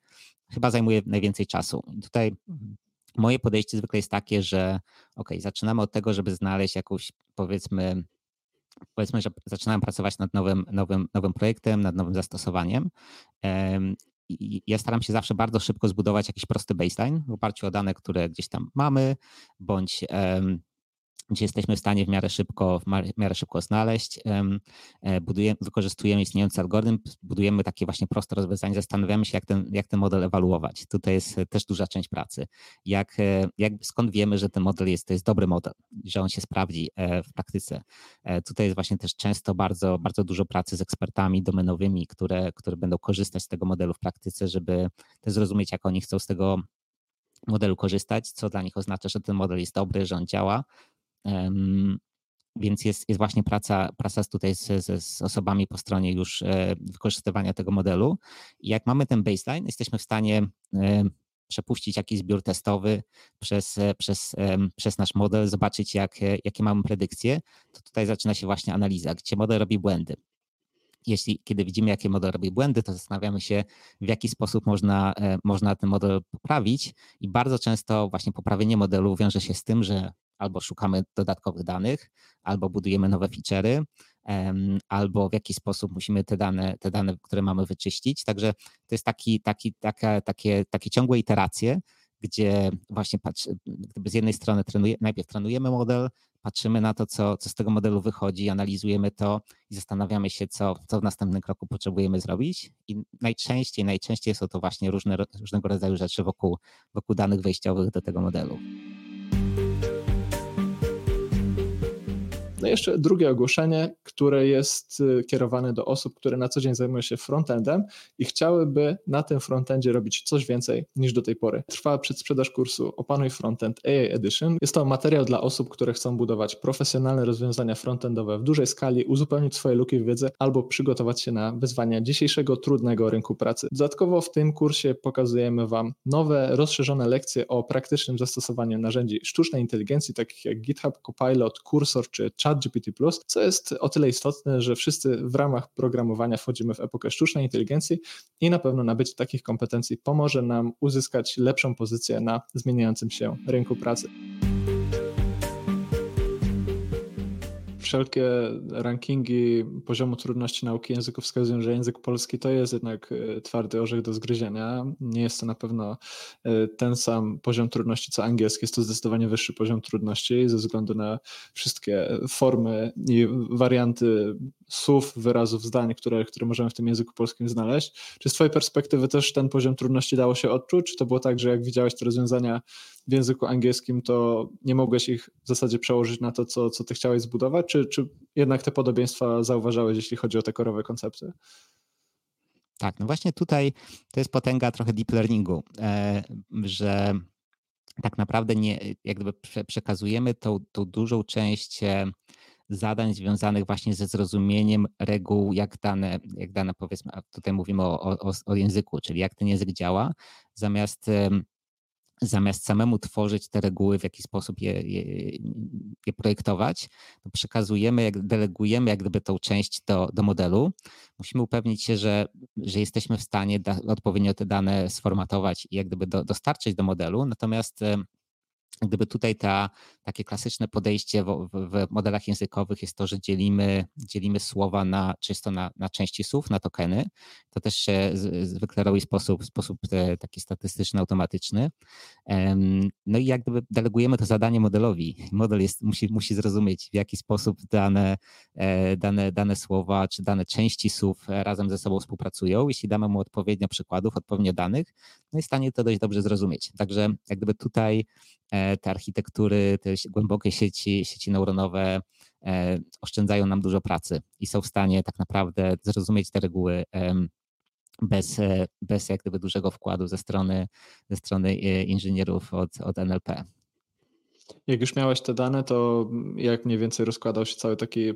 chyba zajmuje najwięcej czasu. Tutaj moje podejście zwykle jest takie, że ok, zaczynamy od tego, żeby znaleźć jakąś powiedzmy powiedzmy, że zaczynałem pracować nad nowym, nowym, nowym projektem, nad nowym zastosowaniem. Ja staram się zawsze bardzo szybko zbudować jakiś prosty baseline w oparciu o dane, które gdzieś tam mamy, bądź gdzie jesteśmy w stanie w miarę szybko, w miarę szybko znaleźć. E, budujemy, wykorzystujemy istniejący algorytm, budujemy takie właśnie proste rozwiązanie, zastanawiamy się, jak ten, jak ten model ewaluować. Tutaj jest też duża część pracy. Jak, e, jak, skąd wiemy, że ten model jest, to jest dobry model, że on się sprawdzi e, w praktyce. Tutaj jest właśnie też często bardzo, bardzo dużo pracy z ekspertami domenowymi, które, które będą korzystać z tego modelu w praktyce, żeby też zrozumieć, jak oni chcą z tego modelu korzystać, co dla nich oznacza, że ten model jest dobry, że on działa, więc jest, jest właśnie praca, praca tutaj z, z, z osobami po stronie już e, wykorzystywania tego modelu. I jak mamy ten baseline, jesteśmy w stanie e, przepuścić jakiś zbiór testowy przez, e, przez, przez nasz model, zobaczyć jak, jakie mamy predykcje, to tutaj zaczyna się właśnie analiza, gdzie model robi błędy. Jeśli, kiedy widzimy, jakie model robi błędy, to zastanawiamy się, w jaki sposób można, można ten model poprawić. I bardzo często właśnie poprawienie modelu wiąże się z tym, że albo szukamy dodatkowych danych, albo budujemy nowe feature'y, albo w jakiś sposób musimy te dane, te dane, które mamy wyczyścić. Także to jest taki, taki, taka, takie, takie ciągłe iteracje, gdzie właśnie patrz, gdyby z jednej strony trenuje, najpierw trenujemy model, patrzymy na to, co, co z tego modelu wychodzi, analizujemy to i zastanawiamy się, co, co w następnym kroku potrzebujemy zrobić. I najczęściej, najczęściej są to właśnie różne, różnego rodzaju rzeczy wokół, wokół danych wejściowych do tego modelu. No i jeszcze drugie ogłoszenie, które jest y, kierowane do osób, które na co dzień zajmują się frontendem i chciałyby na tym frontendzie robić coś więcej niż do tej pory. Trwa przedsprzedaż kursu Opanuj Frontend AI Edition. Jest to materiał dla osób, które chcą budować profesjonalne rozwiązania frontendowe w dużej skali, uzupełnić swoje luki w wiedzy albo przygotować się na wyzwania dzisiejszego trudnego rynku pracy. Dodatkowo w tym kursie pokazujemy Wam nowe, rozszerzone lekcje o praktycznym zastosowaniu narzędzi sztucznej inteligencji, takich jak GitHub Copilot, Cursor czy Chat ChatGPT+, co jest o tyle istotne, że wszyscy w ramach programowania wchodzimy w epokę sztucznej inteligencji i na pewno nabycie takich kompetencji pomoże nam uzyskać lepszą pozycję na zmieniającym się rynku pracy. Wszelkie rankingi poziomu trudności nauki języku wskazują, że język polski to jest jednak e, twardy orzech do zgryzienia. Nie jest to na pewno e, ten sam poziom trudności co angielski, jest to zdecydowanie wyższy poziom trudności ze względu na wszystkie formy i warianty słów, wyrazów, zdań, które, które możemy w tym języku polskim znaleźć. Czy z Twojej perspektywy też ten poziom trudności dało się odczuć? Czy to było tak, że jak widziałeś te rozwiązania w języku angielskim, to nie mogłeś ich w zasadzie przełożyć na to, co, co Ty chciałeś zbudować? Czy, czy jednak te podobieństwa zauważałeś, jeśli chodzi o te korowe koncepcje? Tak, no właśnie tutaj to jest potęga trochę deep learningu, e, że tak naprawdę nie, jak gdyby przekazujemy tą, tą dużą część e, zadań związanych właśnie ze zrozumieniem reguł, jak dane, jak dane powiedzmy, a tutaj mówimy o, o, o języku, czyli jak ten język działa, zamiast zamiast samemu tworzyć te reguły, w jaki sposób je, je, je projektować, to przekazujemy, jak delegujemy jak gdyby tą część do, do modelu. Musimy upewnić się, że, że jesteśmy w stanie da, odpowiednio te dane sformatować i jak gdyby do, dostarczyć do modelu, natomiast gdyby tutaj ta, takie klasyczne podejście w, w, modelach językowych jest to, że dzielimy, dzielimy słowa na, czysto na, na części słów, na tokeny, to też się zwykle robi sposób, sposób e, taki statystyczny, automatyczny. No i jak gdyby delegujemy to zadanie modelowi. Model jest, musi, musi zrozumieć, w jaki sposób dane, e, dane, dane słowa czy dane części słów razem ze sobą współpracują. Jeśli damy mu odpowiednio przykładów, odpowiednio danych, no jest w stanie to dość dobrze zrozumieć. Także jak gdyby tutaj E, te architektury, te głębokie sieci, sieci neuronowe e, oszczędzają nam dużo pracy i są w stanie tak naprawdę zrozumieć te reguły bez, e, bez jak gdyby dużego wkładu ze strony, ze strony inżynierów od, od NLP. Jak już miałeś te dane, to jak mniej więcej rozkładał się cały taki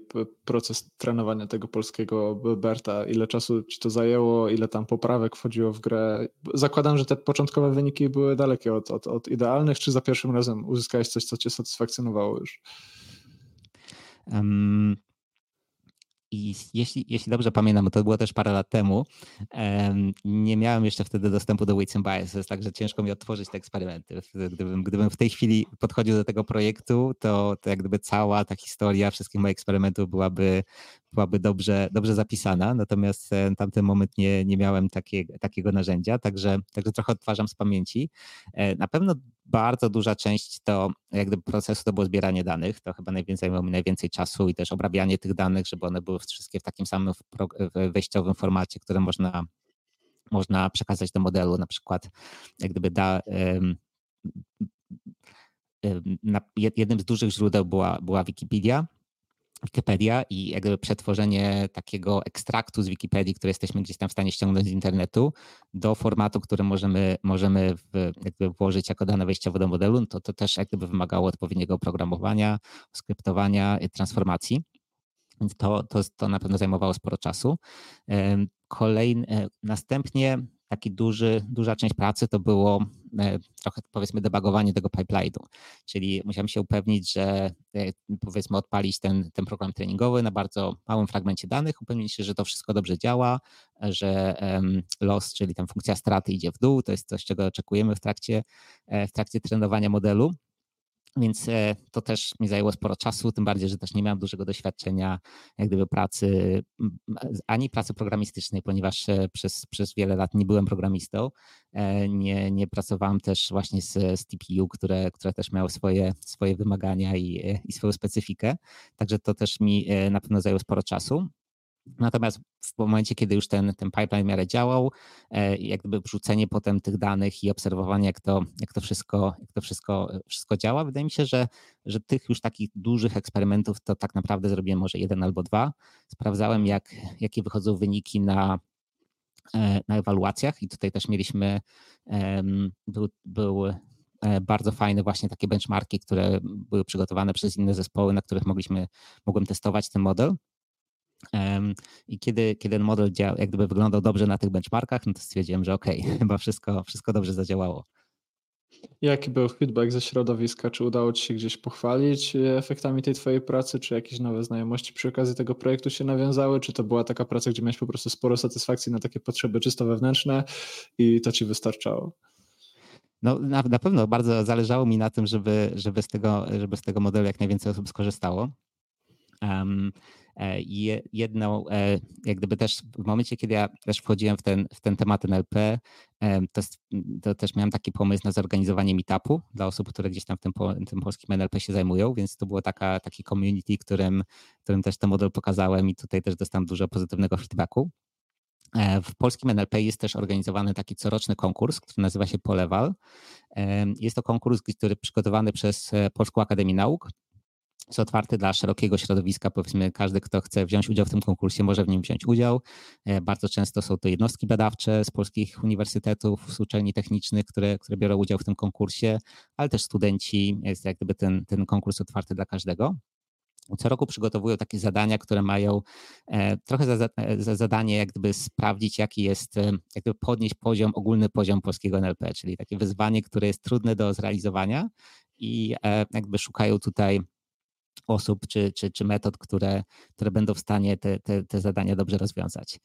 proces trenowania tego polskiego Berta? Ile czasu ci to zajęło? Ile tam poprawek wchodziło w grę? Zakładam, że te początkowe wyniki były dalekie od, od, od idealnych, czy za pierwszym razem uzyskałeś coś, co cię satysfakcjonowało już? Um, i jeśli, jeśli dobrze pamiętam, to było też parę lat temu, nie miałem jeszcze wtedy dostępu do Weights and Biases, także ciężko mi otworzyć te eksperymenty. Gdybym, gdybym w tej chwili podchodził do tego projektu, to, to jak gdyby cała ta historia wszystkich moich eksperymentów byłaby, byłaby dobrze, dobrze zapisana, natomiast w tamtym moment nie, nie miałem takie, takiego narzędzia, także, także trochę odtwarzam z pamięci. E, na pewno bardzo duża część to jak gdyby procesu to było zbieranie danych, to chyba najwięcej zajmowało mi najwięcej czasu i też obrabianie tych danych, żeby one były wszystkie w takim samym wejściowym formacie, które można, można przekazać do modelu, na przykład jak gdyby da, jednym z dużych źródeł była, była Wikipedia, Wikipedia i jakby przetworzenie takiego ekstraktu z Wikipedii, który jesteśmy gdzieś tam w stanie ściągnąć z internetu, do formatu, który możemy, możemy w, jakby włożyć jako dane wejściowe do modelu, to to też jakby wymagało odpowiedniego oprogramowania, skryptowania transformacji. Więc to, to, to na pewno zajmowało sporo czasu. Kolejny, e, następnie taki duży, duża część pracy to było e, trochę powiedzmy debugowanie tego pipeline'u, czyli musiałem się upewnić, że e, powiedzmy odpalić ten, ten program treningowy na bardzo małym fragmencie danych, upewnić się, że to wszystko dobrze działa, że loss, czyli tam funkcja straty idzie w dół, to jest coś, czego oczekujemy w trakcie, w trakcie trenowania modelu. Więc e, to też mi zajęło sporo czasu, tym bardziej, że też nie miałem dużego doświadczenia jak gdyby pracy, ani pracy programistycznej, ponieważ e, przez, przez wiele lat nie byłem programistą. E, nie, nie pracowałem też właśnie z, z TPU, które, które też miały swoje, swoje wymagania i, i swoją specyfikę. Także to też mi na pewno zajęło sporo czasu. Natomiast w momencie, kiedy już ten, ten pipeline w miarę działał, e, jak gdyby wrzucenie potem tych danych i obserwowanie, jak to, jak to, wszystko, jak to wszystko, wszystko działa, wydaje mi się, że, że tych już takich dużych eksperymentów to tak naprawdę zrobiłem może jeden albo dwa. Sprawdzałem, jak, jakie wychodzą wyniki na, e, na ewaluacjach i tutaj też mieliśmy, był, był e, bardzo fajne właśnie takie benchmarki, które były przygotowane przez inne zespoły, na których mogliśmy, mogłem testować ten model. I kiedy, kiedy ten model dział, jak gdyby wyglądał dobrze na tych benchmarkach, no to stwierdziłem, że okej, okay, chyba wszystko, wszystko dobrze zadziałało. Jaki był feedback ze środowiska? Czy udało Ci się gdzieś pochwalić e, efektami tej Twojej pracy? Czy jakieś nowe znajomości przy okazji tego projektu się nawiązały? Czy to była taka praca, gdzie miałeś po prostu sporo satysfakcji na takie potrzeby czysto wewnętrzne i to Ci wystarczało? No, na, na pewno bardzo zależało mi na tym, żeby, żeby, z tego, żeby z tego modelu jak najwięcej osób skorzystało. Um, jedną, jak gdyby też w momencie, kiedy ja też wchodziłem w ten, w ten temat NLP, to, to też miałem taki pomysł na zorganizowanie meetupu dla osób, które gdzieś tam w tym, tym polskim NLP się zajmują, więc to było taka, taki community, którym, którym też ten model pokazałem i tutaj też dostałem dużo pozytywnego feedbacku. E, w polskim NLP jest też organizowany taki coroczny konkurs, który nazywa się Polewal. Jest to konkurs, który przygotowany przez e, Polską Akademię Nauk. Jest otwarty dla szerokiego środowiska. Powiedzmy, każdy, kto chce wziąć udział w tym konkursie, może w nim wziąć udział. E, bardzo często są to jednostki badawcze z polskich uniwersytetów, z uczelni technicznych, które, które biorą udział w tym konkursie, ale też studenci. Jest jak gdyby ten, ten konkurs otwarty dla każdego. Co roku przygotowują takie zadania, które mają e, trochę za, e, za, zadanie, jak gdyby sprawdzić, jaki jest, jak gdyby podnieść poziom, ogólny poziom polskiego NLP, czyli takie wyzwanie, które jest trudne do zrealizowania i jakby szukają tutaj osób czy, czy, czy metod, które, które będą w stanie te, te, te zadania dobrze rozwiązać.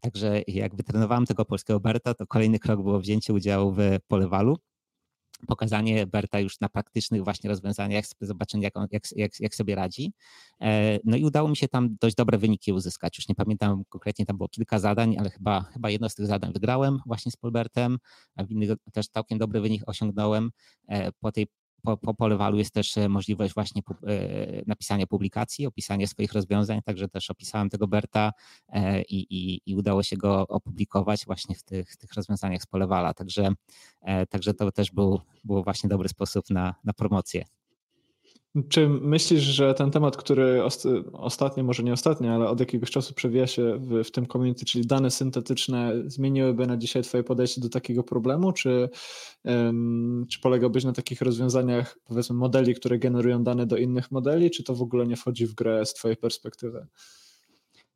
Także jak wytrenowałem tego polskiego Berta, to kolejny krok było wzięcie udziału w polewalu pokazanie Berta już na praktycznych właśnie rozwiązaniach, zobaczenie jak, on, jak, jak, jak, sobie radzi. E, no i udało mi się tam dość dobre wyniki uzyskać. Już nie pamiętam konkretnie, tam było kilka zadań, ale chyba, chyba jedno z tych zadań wygrałem właśnie z Polbertem, a w innych też całkiem dobry wynik osiągnąłem. E, po tej po, po Polewalu jest też e, możliwość właśnie e, napisania publikacji, opisania swoich rozwiązań, także też opisałem tego Berta e, i, i, i udało się go opublikować właśnie w tych, tych rozwiązaniach z Polewala, także, także to też był, był właśnie dobry sposób na, na promocję. Czy myślisz, że ten temat, który ostatnio, może nie ostatnio, ale od jakiegoś czasu przewija się w, w tym community, czyli dane syntetyczne, zmieniłyby na dzisiaj Twoje podejście do takiego problemu? Czy, czy polegałbyś na takich rozwiązaniach, powiedzmy, modeli, które generują dane do innych modeli, czy to w ogóle nie wchodzi w grę z Twojej perspektywy?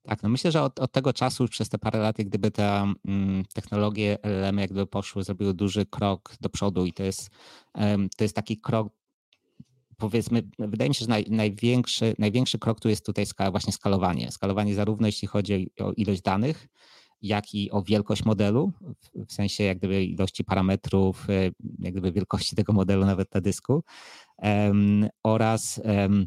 Tak, no myślę, że od, od, tego czasu, przez te parę lat, jak gdyby te mm, technologie LLM jak gdyby poszły, zrobiły duży krok do przodu i to jest, um, to jest taki krok powiedzmy, wydaje mi się, że naj, największy, największy krok tu jest tutaj skala, właśnie skalowanie. Skalowanie zarówno jeśli chodzi o ilość danych, jak i o wielkość modelu, w sensie jak gdyby ilości parametrów, e, jak gdyby wielkości tego modelu nawet na dysku um, oraz um,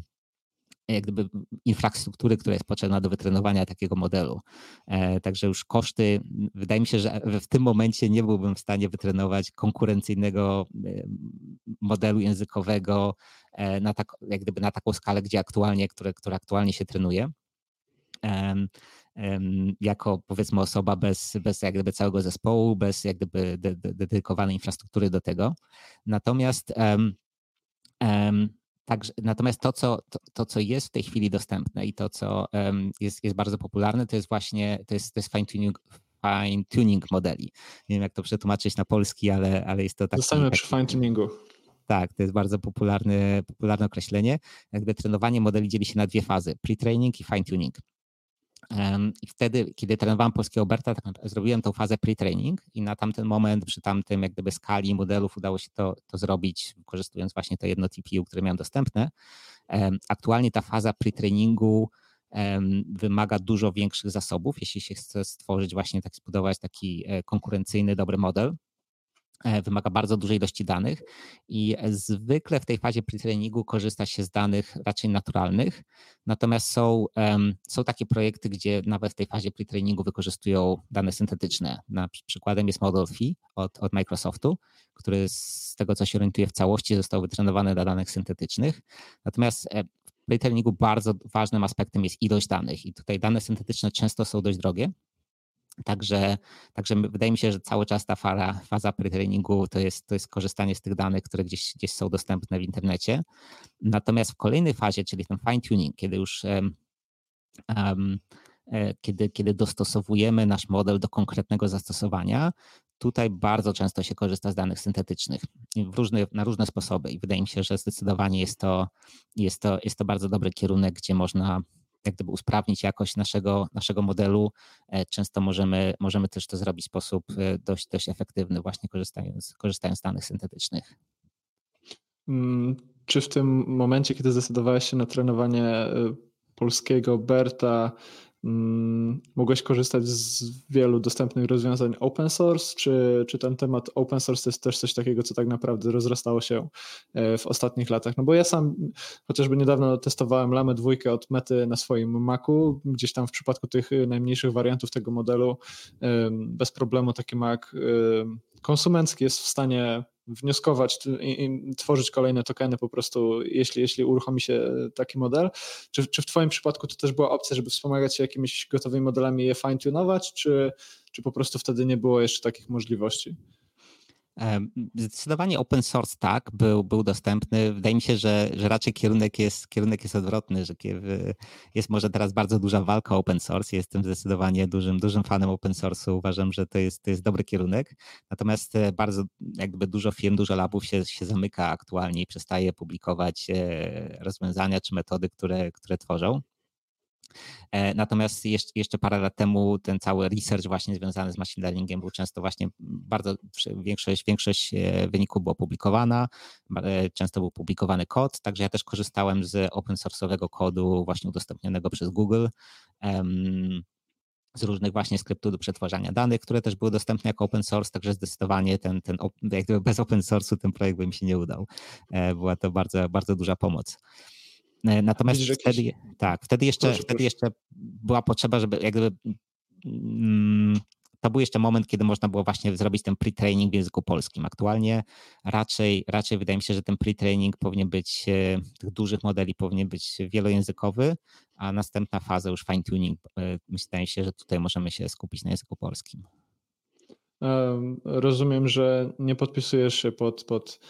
jak gdyby infrastruktury, która jest potrzebna do wytrenowania takiego modelu. E, także już koszty, wydaje mi się, że w tym momencie nie byłbym w stanie wytrenować konkurencyjnego e, modelu językowego e, na, tak, jak gdyby na taką skalę, gdzie aktualnie, które, które aktualnie się trenuje. Jako powiedzmy osoba bez, bez jak gdyby całego zespołu, bez jak gdyby dedykowanej infrastruktury do tego. Natomiast Także, natomiast to co, to, to, co jest w tej chwili dostępne i to, co um, jest, jest bardzo popularne, to jest właśnie to jest, to jest fine tuning, fine tuning modeli. Nie wiem, jak to przetłumaczyć na polski, ale, ale jest to taki... Zostańmy przy fine tuningu. Tak, to jest bardzo popularne, popularne określenie. Jakby trenowanie modeli dzieli się na dwie fazy, pre-training i fine tuning. I wtedy, kiedy trenowałem polskiego Berta, tak zrobiłem tą fazę pre-training i na tamten moment, przy tamtym jak gdyby skali modelów udało się to, to zrobić, wykorzystując właśnie to jedno TPU, które miałem dostępne. Aktualnie ta faza pre-trainingu wymaga dużo większych zasobów, jeśli się chce stworzyć właśnie tak, zbudować taki e, konkurencyjny, dobry model. E, wymaga bardzo dużej ilości danych i zwykle w tej fazie pre-trainingu korzysta się z danych raczej naturalnych, natomiast są, są takie projekty, gdzie nawet w tej fazie pre-trainingu wykorzystują dane syntetyczne. Na przykładem jest Model Phi od, od Microsoftu, który z tego co się orientuje w całości został wytrenowany na danych syntetycznych, natomiast e, w pre-trainingu bardzo ważnym aspektem jest ilość danych i tutaj dane syntetyczne często są dość drogie, Także, także wydaje mi się, że cały czas ta fala, faza pre-trainingu to jest, to jest korzystanie z tych danych, które gdzieś, gdzieś są dostępne w internecie. Natomiast w kolejnej fazie, czyli ten fine-tuning, kiedy już um, kiedy, kiedy dostosowujemy nasz model do konkretnego zastosowania, tutaj bardzo często się korzysta z danych syntetycznych różne, na różne sposoby i wydaje mi się, że zdecydowanie jest to, jest, to, jest to bardzo dobry kierunek, gdzie można jak gdyby usprawnić jakość naszego, naszego modelu. E, często możemy, możemy też to zrobić w sposób e, dość, dość efektywny, właśnie korzystając, korzystając z danych syntetycznych. Mm, czy w tym momencie, kiedy zdecydowałeś się na trenowanie e, polskiego Berta, mogłeś korzystać z wielu dostępnych rozwiązań open source, czy, czy ten temat open source to jest też coś takiego, co tak naprawdę rozrastało się e, w ostatnich latach? No bo ja sam chociażby niedawno testowałem Lamę dwójkę od Mety na swoim Macu, gdzieś tam w przypadku tych najmniejszych wariantów tego modelu bez problemu taki Mac konsumencki jest w stanie wnioskować i, i, tworzyć kolejne tokeny po prostu, jeśli, jeśli uruchomi się taki model. Czy, czy w Twoim przypadku to też była opcja, żeby wspomagać się jakimiś gotowymi modelami i je fine-tunować, czy, czy po prostu wtedy nie było jeszcze takich możliwości? Zdecydowanie open source tak, był, był dostępny. Wydaje mi się, że, że raczej kierunek jest, kierunek jest odwrotny, że jest może teraz bardzo duża walka o open source. Jestem zdecydowanie dużym, dużym fanem open source'u. Uważam, że to jest, to jest dobry kierunek. Natomiast e, bardzo jakby dużo firm, dużo labów się, się zamyka aktualnie i przestaje publikować e, rozwiązania czy metody, które, które tworzą. E, natomiast jeszcze, parę lat temu ten cały research właśnie związany z machine learningiem był często właśnie bardzo, większość, większość e, wyników była publikowana, e, często był publikowany kod, także ja też korzystałem z open source'owego kodu właśnie udostępnionego przez Google z różnych właśnie skryptów do przetwarzania danych, które też były dostępne jako open source, także zdecydowanie ten, ten bez open source'u ten projekt by mi się nie udał. Była to bardzo, bardzo duża pomoc. E, natomiast Widzisz, wtedy, jakieś... tak, wtedy jeszcze, proszę, wtedy proszę. jeszcze była potrzeba, żeby jak gdyby mm, to był jeszcze moment, kiedy można było właśnie zrobić ten pre-training w języku polskim. Aktualnie raczej, raczej wydaje mi się, że ten pre-training powinien być, e, tych dużych modeli powinien być wielojęzykowy, a następna faza już fine-tuning. E, myślę się, że tutaj możemy się skupić na języku polskim. Rozumiem, że nie podpisujesz się pod, pod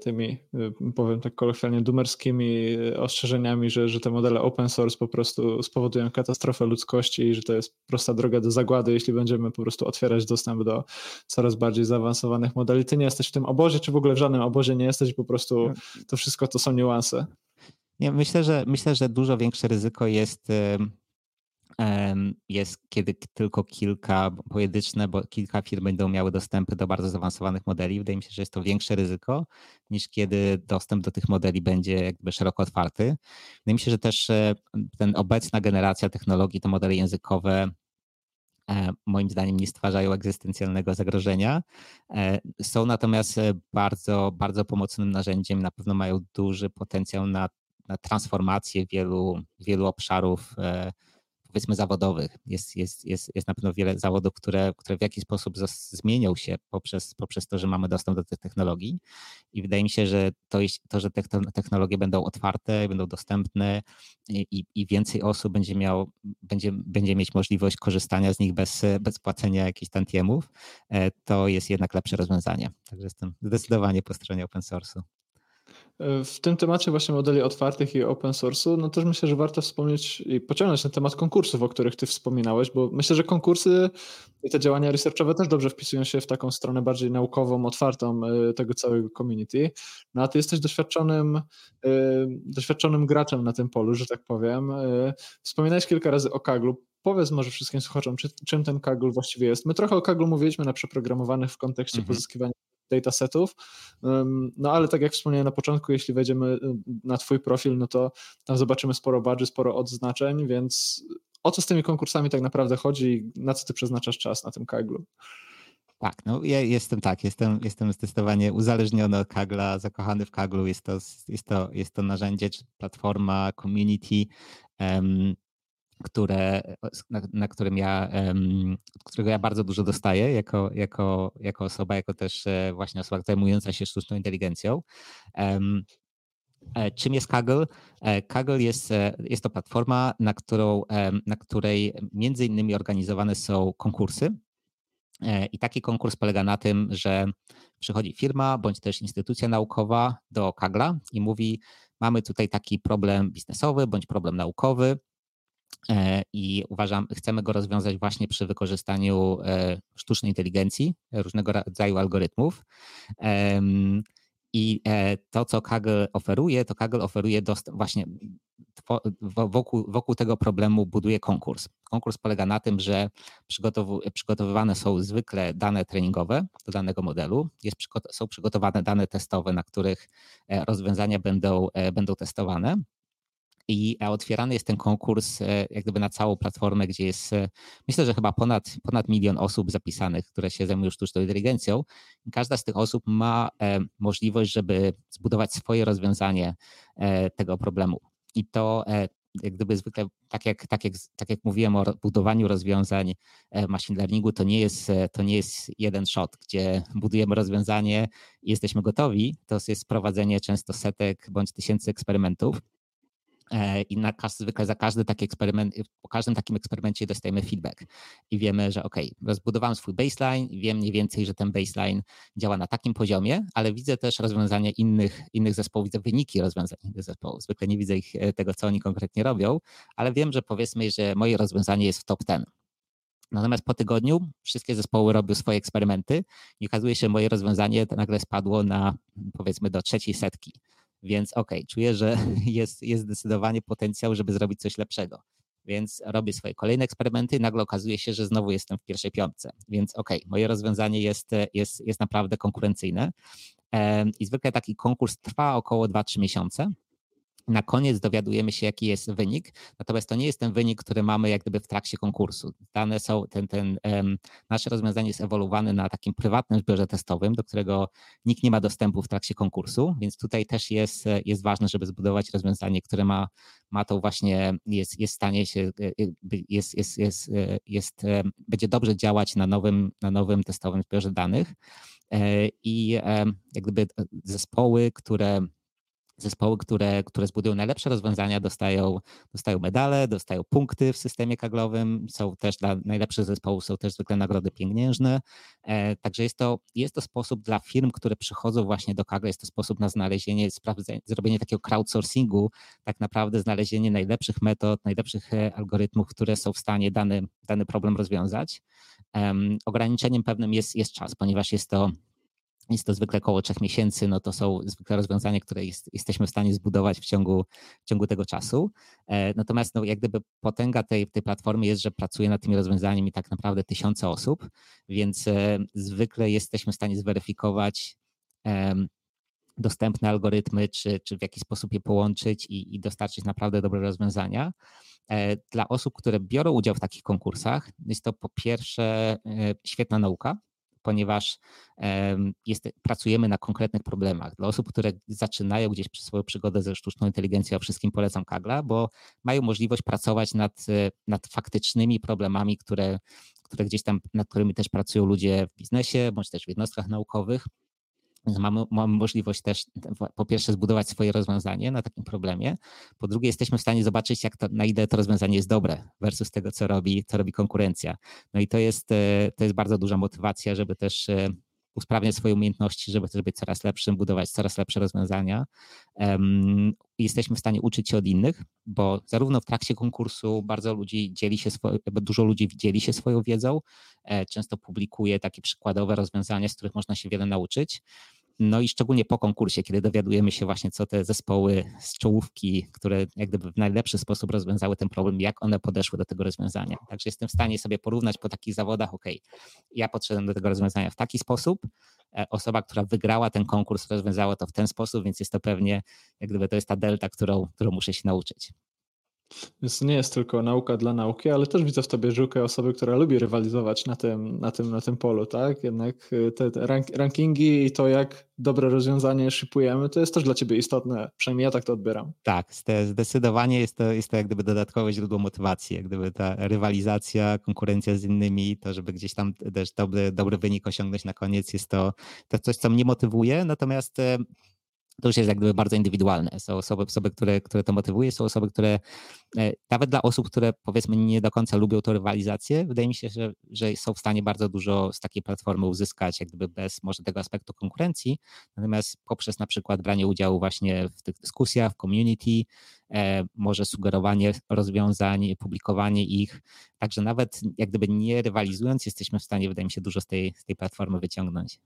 tymi, e, powiem tak kolokwialnie, dumerskimi e, ostrzeżeniami, że, że te modele open source po prostu spowodują katastrofę ludzkości i że to jest prosta droga do zagłady, jeśli będziemy po prostu otwierać dostęp do coraz bardziej zaawansowanych modeli. Ty nie jesteś w tym obozie, czy w ogóle w żadnym obozie nie jesteś, po prostu to wszystko to są niuanse. Nie, myślę, że myślę, że dużo większe ryzyko jest jest, kiedy tylko kilka pojedyncze, bo kilka firm będą miały dostępy do bardzo zaawansowanych modeli. Wydaje mi się, że jest to większe ryzyko niż kiedy dostęp do tych modeli będzie jakby szeroko otwarty. Wydaje mi się, że też e, ten obecna generacja technologii, te modele językowe e, moim zdaniem nie stwarzają egzystencjalnego zagrożenia. E, są natomiast bardzo, bardzo pomocnym narzędziem, na pewno mają duży potencjał na, na transformację wielu, wielu obszarów powiedzmy zawodowych. Jest, jest, jest, jest na pewno wiele zawodów, które, które w jakiś sposób zmienią się poprzez, poprzez to, że mamy dostęp do tych technologii i wydaje mi się, że to, to że te technologie będą otwarte, będą dostępne i, i więcej osób będzie, miał, będzie, będzie mieć możliwość korzystania z nich bez, bez płacenia jakichś tantiemów, e, to jest jednak lepsze rozwiązanie. Także jestem zdecydowanie po stronie open source'u. W tym temacie właśnie modeli otwartych i open source'u, no też myślę, że warto wspomnieć i pociągnąć ten temat konkursów, o których ty wspominałeś, bo myślę, że konkursy i te działania researchowe też dobrze wpisują się w taką stronę bardziej naukową, otwartą e, tego całego community. No a ty jesteś doświadczonym, e, doświadczonym graczem na tym polu, że tak powiem. E, wspominałeś kilka razy o Kaglu. Powiedz może wszystkim słuchaczom, czy, czym ten Kaggle właściwie jest. My trochę o Kaglu mówiliśmy na przeprogramowanych w kontekście mhm. pozyskiwania datasetów. No ale tak jak wspomniałem na początku, jeśli wejdziemy y, na Twój profil, no to tam zobaczymy sporo badży, sporo odznaczeń, więc o co z tymi konkursami tak naprawdę chodzi i na co Ty przeznaczasz czas na tym Kaglu? Tak, no ja jestem tak, jestem, jestem zdecydowanie uzależniony od Kagla, zakochany w Kaglu. Jest to, jest to, jest to narzędzie, platforma, community, które, na, na, którym ja, którego ja bardzo dużo dostaję jako, jako, jako osoba, jako też e, właśnie osoba zajmująca się sztuczną inteligencją. E, czym jest Kaggle? E, Kaggle jest, jest to platforma, na, którą, na której między innymi organizowane są konkursy. I taki konkurs polega na tym, że przychodzi firma bądź też instytucja naukowa do Kagla i mówi: Mamy tutaj taki problem biznesowy bądź problem naukowy, i uważam, chcemy go rozwiązać właśnie przy wykorzystaniu e, sztucznej inteligencji, różnego rodzaju algorytmów. I e, to, co Kaggle oferuje, to Kaggle oferuje właśnie wokół, wokół tego problemu buduje konkurs. Konkurs polega na tym, że przygotowywane są zwykle dane treningowe do danego modelu, jest, są przygotowane dane testowe, na których rozwiązania będą, będą testowane i otwierany jest ten konkurs jak gdyby na całą platformę, gdzie jest myślę, że chyba ponad, ponad milion osób zapisanych, które się zajmują sztuczną inteligencją. I każda z tych osób ma możliwość, żeby zbudować swoje rozwiązanie tego problemu. I to jak gdyby zwykle, tak jak, tak, jak, tak jak mówiłem o budowaniu rozwiązań e, machine learningu, to nie jest, e, to nie jest jeden shot, gdzie budujemy rozwiązanie i jesteśmy gotowi. To jest prowadzenie często setek bądź tysięcy eksperymentów. E, i na, zwykle za każdy taki eksperyment, po każdym takim eksperymencie dostajemy feedback i wiemy, że ok, rozbudowałem swój baseline, wiem mniej więcej, że ten baseline działa na takim poziomie, ale widzę też rozwiązania innych, innych zespołów, widzę wyniki rozwiązań innych zespołów. Zwykle nie widzę ich, e, tego, co oni konkretnie robią, ale wiem, że powiedzmy, że moje rozwiązanie jest w top 10. Natomiast po tygodniu wszystkie zespoły robią swoje eksperymenty i okazuje się, że moje rozwiązanie nagle spadło na powiedzmy do trzeciej setki więc okej, okay, czuję, że jest, jest zdecydowanie potencjał, żeby zrobić coś lepszego. Więc robię swoje kolejne eksperymenty nagle okazuje się, że znowu jestem w pierwszej piątce. Więc okej, okay, moje rozwiązanie jest, jest, jest naprawdę konkurencyjne. I zwykle taki konkurs trwa około 2-3 miesiące. Na koniec dowiadujemy się, jaki jest wynik, natomiast to nie jest ten wynik, który mamy jak gdyby w trakcie konkursu. Dane są, ten, ten, um, nasze rozwiązanie jest ewoluowane na takim prywatnym zbiorze testowym, do którego nikt nie ma dostępu w trakcie konkursu, więc tutaj też jest, jest ważne, żeby zbudować rozwiązanie, które ma, ma to właśnie, jest, jest stanie się, e, jest, jest, jest, e, jest, będzie dobrze działać na nowym, na nowym testowym zbiorze danych e, i jak gdyby zespoły, które Zespoły, które, które zbudują najlepsze rozwiązania, dostają, dostają medale, dostają punkty w systemie kaglowym. Są też dla najlepszych zespołów są też zwykle nagrody pieniężne. E, także jest to, jest to sposób dla firm, które przychodzą właśnie do Kaggle, jest to sposób na znalezienie, zrobienie takiego crowdsourcingu, tak naprawdę znalezienie najlepszych metod, najlepszych e, algorytmów, które są w stanie dany, dany problem rozwiązać. Um, ograniczeniem pewnym jest, jest czas, ponieważ jest to jest to zwykle około trzech miesięcy, no to są zwykle rozwiązania, które jest, jesteśmy w stanie zbudować w ciągu, w ciągu tego czasu. E, natomiast no, jak gdyby potęga tej, tej platformy jest, że pracuje nad tymi rozwiązaniami tak naprawdę tysiące osób, więc e, zwykle jesteśmy w stanie zweryfikować dostępne algorytmy, czy, czy w jaki sposób je połączyć i, i dostarczyć naprawdę dobre rozwiązania. E, dla osób, które biorą udział w takich konkursach, jest to po pierwsze świetna nauka, ponieważ jest, pracujemy na konkretnych problemach. Dla osób, które zaczynają gdzieś swoją przygodę ze sztuczną inteligencją, wszystkim polecam Kagla, bo mają możliwość pracować nad, nad faktycznymi problemami, które, które gdzieś tam, nad którymi też pracują ludzie w biznesie, bądź też w jednostkach naukowych. Mamy, mamy możliwość też po pierwsze zbudować swoje rozwiązanie na takim problemie, po drugie jesteśmy w stanie zobaczyć, jak to, na ile to rozwiązanie jest dobre versus tego, co robi, co robi konkurencja. No i to jest, e, to jest bardzo duża motywacja, żeby też e, usprawniać swoje umiejętności, żeby też być coraz lepszym, budować coraz lepsze rozwiązania. Jesteśmy w stanie uczyć się od innych, bo zarówno w trakcie konkursu bardzo ludzi dzieli się swoje, dużo ludzi dzieli się swoją wiedzą, e, często publikuje takie przykładowe rozwiązania, z których można się wiele nauczyć. No i szczególnie po konkursie, kiedy dowiadujemy się właśnie, co te zespoły z czołówki, które jak gdyby w najlepszy sposób rozwiązały ten problem, jak one podeszły do tego rozwiązania. Także jestem w stanie sobie porównać po takich zawodach, ok, ja podszedłem do tego rozwiązania w taki sposób, e, osoba, która wygrała ten konkurs, rozwiązała to w ten sposób, więc jest to pewnie, jak gdyby to jest ta delta, którą, którą muszę się nauczyć. Więc nie jest tylko nauka dla nauki, ale też widzę w tobie żyłkę osoby, która lubi rywalizować na tym, na tym, na tym polu, tak? Jednak y, te, te rankingi i to, jak dobre rozwiązanie shipujemy, to jest też dla ciebie istotne. Przynajmniej ja tak to odbieram. Tak, zdecydowanie jest to, jest to jak gdyby dodatkowe źródło motywacji, jak gdyby ta rywalizacja, konkurencja z innymi, to żeby gdzieś tam też dobry, dobry wynik osiągnąć na koniec, jest to, to coś, co mnie motywuje, natomiast to już jest jak gdyby bardzo indywidualne. Są osoby, osoby które, które to motywuje, są osoby, które e, nawet dla osób, które powiedzmy nie do końca lubią tę rywalizację, wydaje mi się, że, że są w stanie bardzo dużo z takiej platformy uzyskać, jak gdyby bez może tego aspektu konkurencji, natomiast poprzez na przykład branie udziału właśnie w tych dyskusjach, w community, e, może sugerowanie rozwiązań, publikowanie ich, także nawet jak gdyby nie rywalizując, jesteśmy w stanie, wydaje mi się, dużo z tej, z tej platformy wyciągnąć.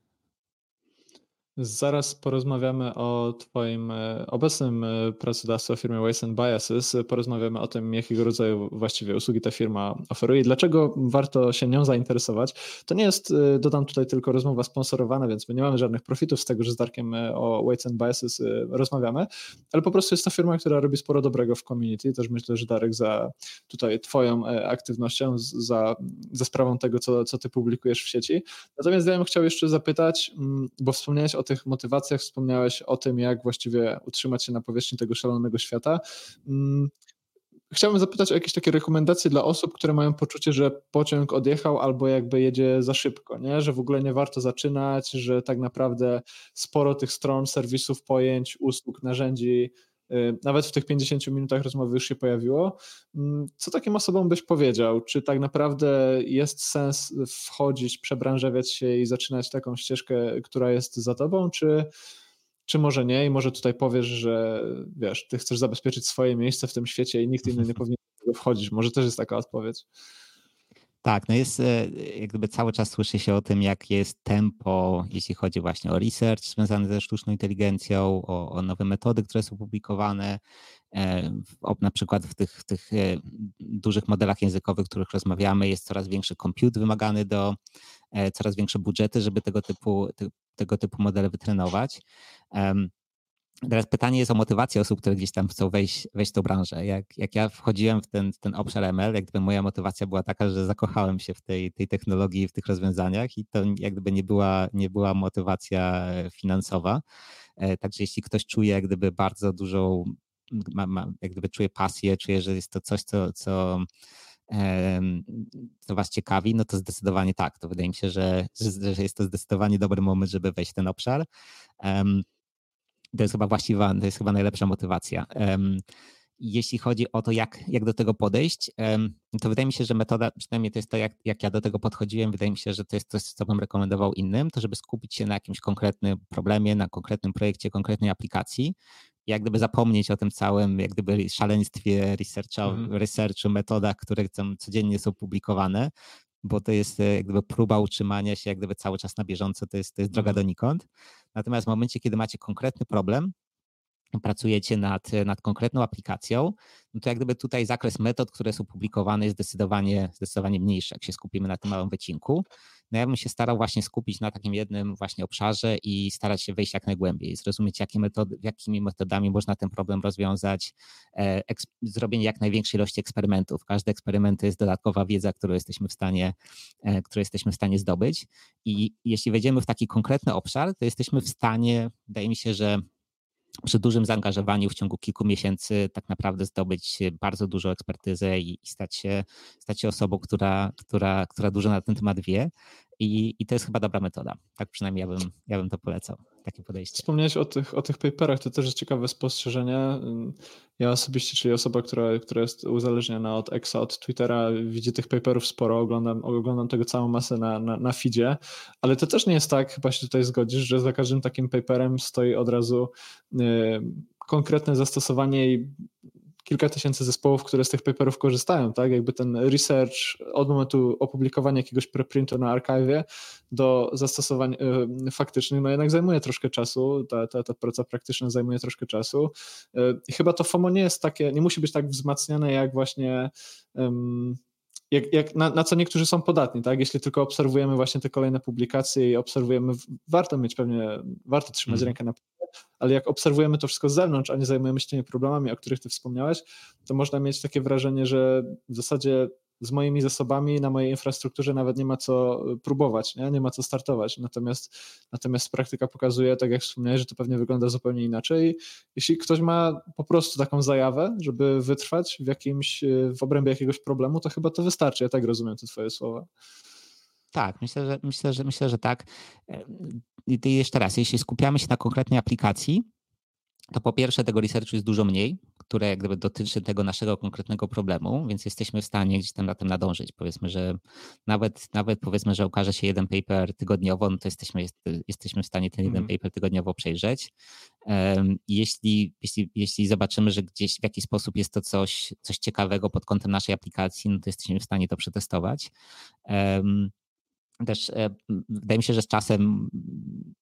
Zaraz porozmawiamy o Twoim e, obecnym e, pracodawcy, o firmie Ways and Biases. Porozmawiamy o tym, jakiego rodzaju właściwie usługi ta firma oferuje i dlaczego warto się nią zainteresować. To nie jest, e, dodam tutaj tylko rozmowa sponsorowana, więc my nie mamy żadnych profitów z tego, że z Darkiem o Ways and Biases rozmawiamy, ale po prostu jest to firma, która robi sporo dobrego w community. Też myślę, że Darek za tutaj Twoją aktywnością, za, za sprawą tego, co, co Ty publikujesz w sieci. Natomiast ja bym chciał jeszcze zapytać, mm, bo wspomniałeś o tych motywacjach, wspomniałeś o tym, jak właściwie utrzymać się na powierzchni tego szalonego świata. Mm, chciałbym zapytać o jakieś takie rekomendacje dla osób, które mają poczucie, że pociąg odjechał albo jakby jedzie za szybko, nie? że w ogóle nie warto zaczynać, że tak naprawdę sporo tych stron, serwisów, pojęć, usług, narzędzi nawet w tych 50 minutach rozmowy już się pojawiło. Mm, co takim osobom byś powiedział? Czy tak naprawdę jest sens wchodzić, przebranżawiać się i zaczynać taką ścieżkę, która jest za tobą, czy, czy może nie? I może tutaj powiesz, że wiesz, ty chcesz zabezpieczyć swoje miejsce w tym świecie i nikt inny nie powinien do tego wchodzić. Może też jest taka odpowiedź. Tak, no jest, e, jak gdyby cały czas słyszy się o tym, jak jest tempo, jeśli chodzi właśnie o research związany ze sztuczną inteligencją, o, o nowe metody, które są publikowane, e, na przykład w tych, tych e, dużych modelach językowych, o których rozmawiamy, jest coraz większy compute wymagany do, coraz większe budżety, żeby tego typu, tego typu modele wytrenować. Teraz pytanie jest o motywację osób, które gdzieś tam chcą wejść, wejść w tą branżę. Jak, jak ja wchodziłem w ten, w ten obszar ML, jak gdyby moja motywacja była taka, że zakochałem się w tej, tej technologii, w tych rozwiązaniach i to jak gdyby nie była, nie była motywacja finansowa. E, także jeśli ktoś czuje jak gdyby bardzo dużą, ma, ma, jak gdyby czuje pasję, czuje, że jest to coś, co, co Was ciekawi, no to zdecydowanie tak. To wydaje mi się, że, że jest to zdecydowanie dobry moment, żeby wejść w ten obszar to jest chyba właściwa, to jest chyba najlepsza motywacja. Jeśli chodzi o to, jak, jak do tego podejść, to wydaje mi się, że metoda, przynajmniej to jest to, jak, jak ja do tego podchodziłem, wydaje mi się, że to jest coś, co bym rekomendował innym, to żeby skupić się na jakimś konkretnym problemie, na konkretnym projekcie, konkretnej aplikacji, jak gdyby zapomnieć o tym całym, jak gdyby szaleństwie researchu, mm. researchu metodach, które tam codziennie są publikowane, bo to jest jak gdyby próba utrzymania się jak gdyby cały czas na bieżąco, to jest, to jest droga mhm. donikąd. Natomiast w momencie, kiedy macie konkretny problem, pracujecie nad, nad konkretną aplikacją, no to jak gdyby tutaj zakres metod, które są publikowane jest zdecydowanie, zdecydowanie mniejszy, jak się skupimy na tym małym wycinku. No ja bym się starał właśnie skupić na takim jednym właśnie obszarze i starać się wejść jak najgłębiej, zrozumieć jakie metody, jakimi metodami można ten problem rozwiązać, e, zrobienie jak największej ilości eksperymentów. Każdy eksperyment to jest dodatkowa wiedza, którą jesteśmy w stanie, e, którą jesteśmy w stanie zdobyć i jeśli wejdziemy w taki konkretny obszar, to jesteśmy w stanie, wydaje mi się, że przy dużym zaangażowaniu w ciągu kilku miesięcy tak naprawdę zdobyć bardzo dużą ekspertyzę i, stać, się, stać się osobą, która, która, która dużo na ten temat wie. I, I to jest chyba dobra metoda. Tak przynajmniej ja bym, ja bym to polecał, takie podejście. Wspomniałeś o tych, o tych paperach, to też jest ciekawe spostrzeżenie. Ja osobiście, czyli osoba, która, która jest uzależniona od Exa, od Twittera, widzi tych paperów sporo, oglądam, oglądam tego całą masę na, na, na feedzie, ale to też nie jest tak, chyba się tutaj zgodzisz, że za każdym takim paperem stoi od razu yy, konkretne zastosowanie i kilka tysięcy zespołów, które z tych paperów korzystają, tak? Jakby ten research od momentu opublikowania jakiegoś preprintu na archive do zastosowań y, faktycznych, no jednak zajmuje troszkę czasu, ta, ta, ta praca praktyczna zajmuje troszkę czasu. Y, I chyba to FOMO nie jest takie, nie musi być tak wzmacniane jak właśnie um, jak, jak na, na, co niektórzy są podatni, tak? Jeśli tylko obserwujemy właśnie te kolejne publikacje i obserwujemy, warto mieć pewnie, warto trzymać mm. rękę na ale jak obserwujemy to wszystko z zewnątrz, a nie zajmujemy się tymi problemami, o których ty wspomniałeś, to można mieć takie wrażenie, że w zasadzie z moimi zasobami na mojej infrastrukturze nawet nie ma co próbować, nie, nie ma co startować. Natomiast, natomiast praktyka pokazuje, tak jak wspomniałeś, że to pewnie wygląda zupełnie inaczej. Jeśli ktoś ma po prostu taką zajawę, żeby wytrwać w jakimś, w obrębie jakiegoś problemu, to chyba to wystarczy. Ja tak rozumiem te twoje słowa. Tak, myślę, że myślę, że myślę, że tak. I jeszcze raz, jeśli skupiamy się na konkretnej aplikacji, to po pierwsze tego researchu jest dużo mniej, które jak gdyby dotyczy tego naszego konkretnego problemu, więc jesteśmy w stanie gdzieś tam na tym nadążyć. Powiedzmy, że nawet, nawet powiedzmy, że ukaże się jeden paper tygodniowo, no to jesteśmy, jest, jesteśmy w stanie ten jeden mm. paper tygodniowo przejrzeć. Jeśli, jeśli, jeśli zobaczymy, że gdzieś w jakiś sposób jest to coś, coś ciekawego pod kątem naszej aplikacji, no to jesteśmy w stanie to przetestować też e, wydaje mi się, że z czasem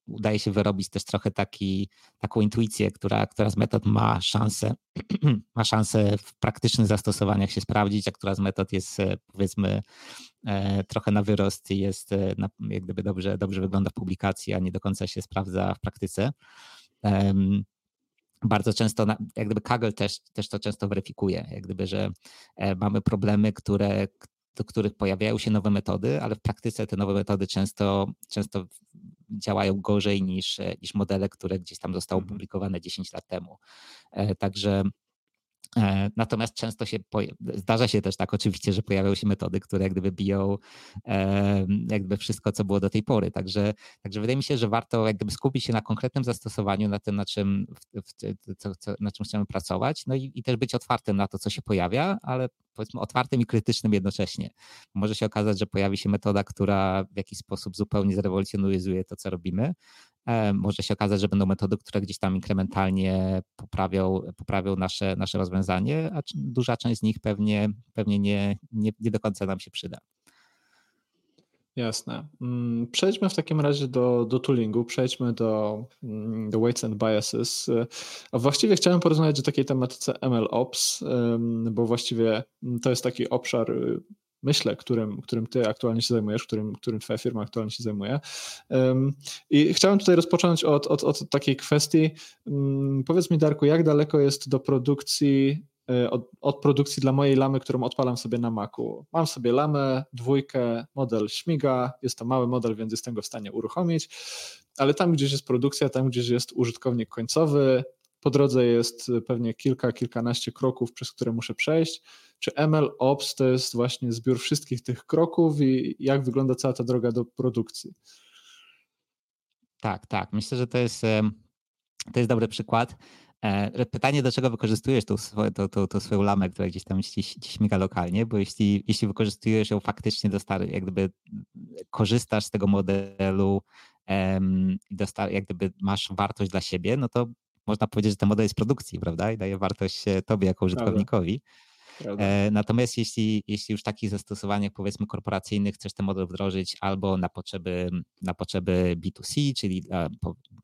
udaje się wyrobić też trochę taki, taką intuicję, która, która z metod ma szansę, ma szansę w praktycznych zastosowaniach się sprawdzić, a która z metod jest powiedzmy trochę na wyrost i jest jak gdyby dobrze, dobrze wygląda w publikacji, a nie do końca się sprawdza w praktyce. Bardzo często, jak gdyby Kaggle też, też to często weryfikuje, jak gdyby, że e, mamy problemy, które, do których pojawiają się nowe metody, ale w praktyce te nowe metody często, często działają gorzej niż, niż modele, które gdzieś tam zostały mhm. opublikowane 10 lat temu. E, także natomiast często się zdarza się też tak oczywiście, że pojawiają się metody, które jak gdyby biją jakby wszystko, co było do tej pory. Także, także wydaje mi się, że warto jak gdyby skupić się na konkretnym zastosowaniu, na tym, na czym, co, co, na czym chcemy pracować, no i, i też być otwartym na to, co się pojawia, ale powiedzmy otwartym i krytycznym jednocześnie. Może się okazać, że pojawi się metoda, która w jakiś sposób zupełnie zrewolucjonizuje to, co robimy, E, może się okazać, że będą metody, które gdzieś tam inkrementalnie poprawią, poprawią nasze, nasze rozwiązanie, a duża część z nich pewnie, pewnie nie, nie, nie do końca nam się przyda. Jasne. Mm, przejdźmy w takim razie do, do toolingu, przejdźmy do, mm, do weights and biases. A właściwie chciałem porozmawiać o takiej tematyce MLOps, bo właściwie to jest taki obszar myślę, którym, którym ty aktualnie się zajmujesz, którym, którym twoja firma aktualnie się zajmuje. I chciałem tutaj rozpocząć od, od, od takiej kwestii. Mm, powiedz mi, Darku, jak daleko jest do produkcji e, od, od, produkcji dla mojej lamy, którą odpalam sobie na Macu. Mam sobie lamę, dwójkę, model śmiga, jest to mały model, więc jestem go w stanie uruchomić, ale tam gdzieś jest produkcja, tam gdzieś jest użytkownik końcowy, po drodze jest pewnie kilka, kilkanaście kroków, przez które muszę przejść. Czy ML Ops to jest właśnie zbiór wszystkich tych kroków i jak wygląda cała ta droga do produkcji? Tak, tak. Myślę, że to jest, to jest dobry przykład. E, pytanie, do czego wykorzystujesz tą, tą, tą, tą swoją lamę, która gdzieś tam ci, ci śmiga lokalnie, bo jeśli, jeśli wykorzystujesz ją faktycznie do stary, jak gdyby korzystasz z tego modelu i um, jak gdyby masz wartość dla siebie, no to można powiedzieć, że ten model jest produkcji, prawda? I daje wartość e, tobie jako użytkownikowi. E, natomiast jeśli, jeśli już takich zastosowaniach powiedzmy korporacyjnych chcesz ten model wdrożyć albo na potrzeby, na potrzeby B2C, czyli e,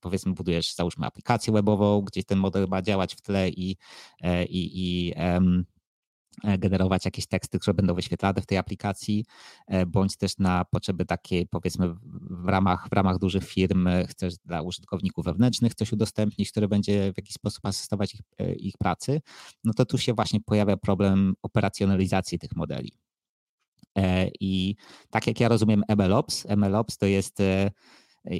powiedzmy budujesz załóżmy aplikację webową, gdzie ten model ma działać w tle i, i, i E, generować jakieś teksty, które będą wyświetlane w tej aplikacji, e, bądź też na potrzeby takiej, powiedzmy, w ramach, w ramach dużych firm e, chcesz dla użytkowników wewnętrznych coś udostępnić, które będzie w jakiś sposób asystować ich, ich pracy, no to tu się właśnie pojawia problem operacjonalizacji tych modeli. I tak jak ja rozumiem MLOps, MLOps to jest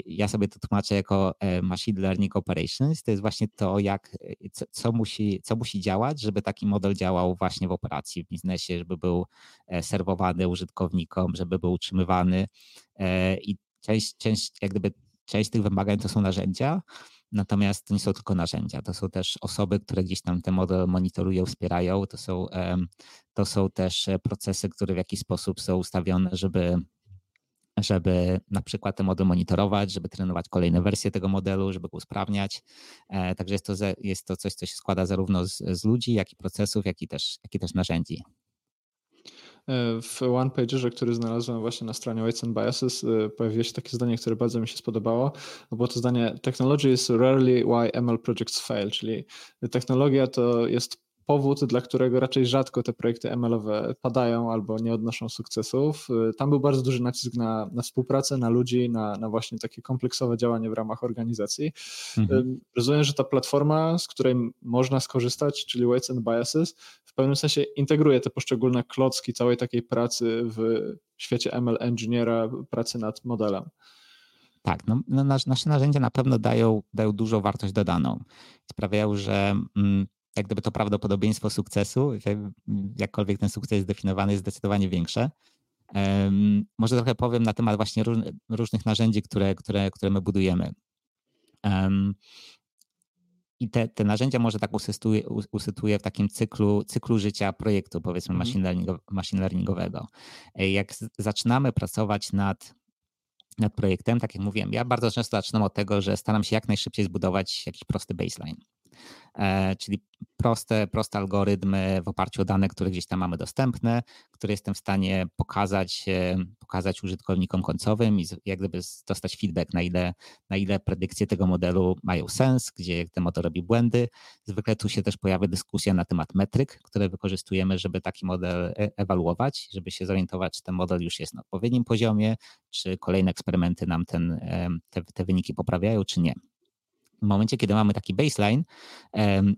ja sobie to tłumaczę jako e, machine learning operations, to jest właśnie to, jak, e, co, co, musi, co musi działać, żeby taki model działał właśnie w operacji, w biznesie, żeby był e, serwowany użytkownikom, żeby był utrzymywany. I część, część, jak gdyby część tych wymagań to są narzędzia, Natomiast to nie są tylko narzędzia, to są też osoby, które gdzieś tam ten model monitorują, wspierają. To są, to są też procesy, które w jakiś sposób są ustawione, żeby żeby na przykład ten model monitorować, żeby trenować kolejne wersje tego modelu, żeby go usprawniać. E, także jest to, jest to coś, co się składa zarówno z, z ludzi, jak i procesów, jak i też, jak i też narzędzi. E, w one pagerze, który znalazłem właśnie na stronie Weights and Biases, e, pojawiło się takie zdanie, które bardzo mi się spodobało. Było to zdanie: Technology is rarely why ML projects fail, czyli technologia to jest powód, dla którego raczej rzadko te projekty ML-owe padają albo nie odnoszą sukcesów. Tam był bardzo duży nacisk na, na współpracę, na ludzi, na, na właśnie takie kompleksowe działanie w ramach organizacji. Mhm. Rozumiem, że ta platforma, z której można skorzystać, czyli Weights and Biases, w pewnym sensie integruje te poszczególne klocki całej takiej pracy w świecie ML Engineera, pracy nad modelem. Tak, no, no, nasze narzędzia na pewno dają, dają dużą wartość dodaną. Sprawiają, że mm, jak gdyby to prawdopodobieństwo sukcesu, jakkolwiek ten sukces jest zdefiniowany, jest zdecydowanie większe. Może trochę powiem na temat właśnie róż, różnych narzędzi, które, które, które my budujemy. I te, te narzędzia może tak usytuuje, usytuuje w takim cyklu, cyklu życia projektu, powiedzmy, mm. machine, machine learningowego. Jak zaczynamy pracować nad, nad projektem, tak jak mówiłem, ja bardzo często zaczynam od tego, że staram się jak najszybciej zbudować jakiś prosty baseline czyli proste, proste algorytmy w oparciu o dane, które gdzieś tam mamy dostępne, które jestem w stanie pokazać, e, pokazać użytkownikom końcowym i jak gdyby dostać feedback, na ile, na ile predykcje tego modelu mają sens, gdzie ten model robi błędy. Zwykle tu się też pojawia dyskusja na temat metryk, które wykorzystujemy, żeby taki model e, ewaluować, żeby się zorientować, czy ten model już jest na odpowiednim poziomie, czy kolejne eksperymenty nam ten, te, te wyniki poprawiają, czy nie. W momencie, kiedy mamy taki baseline,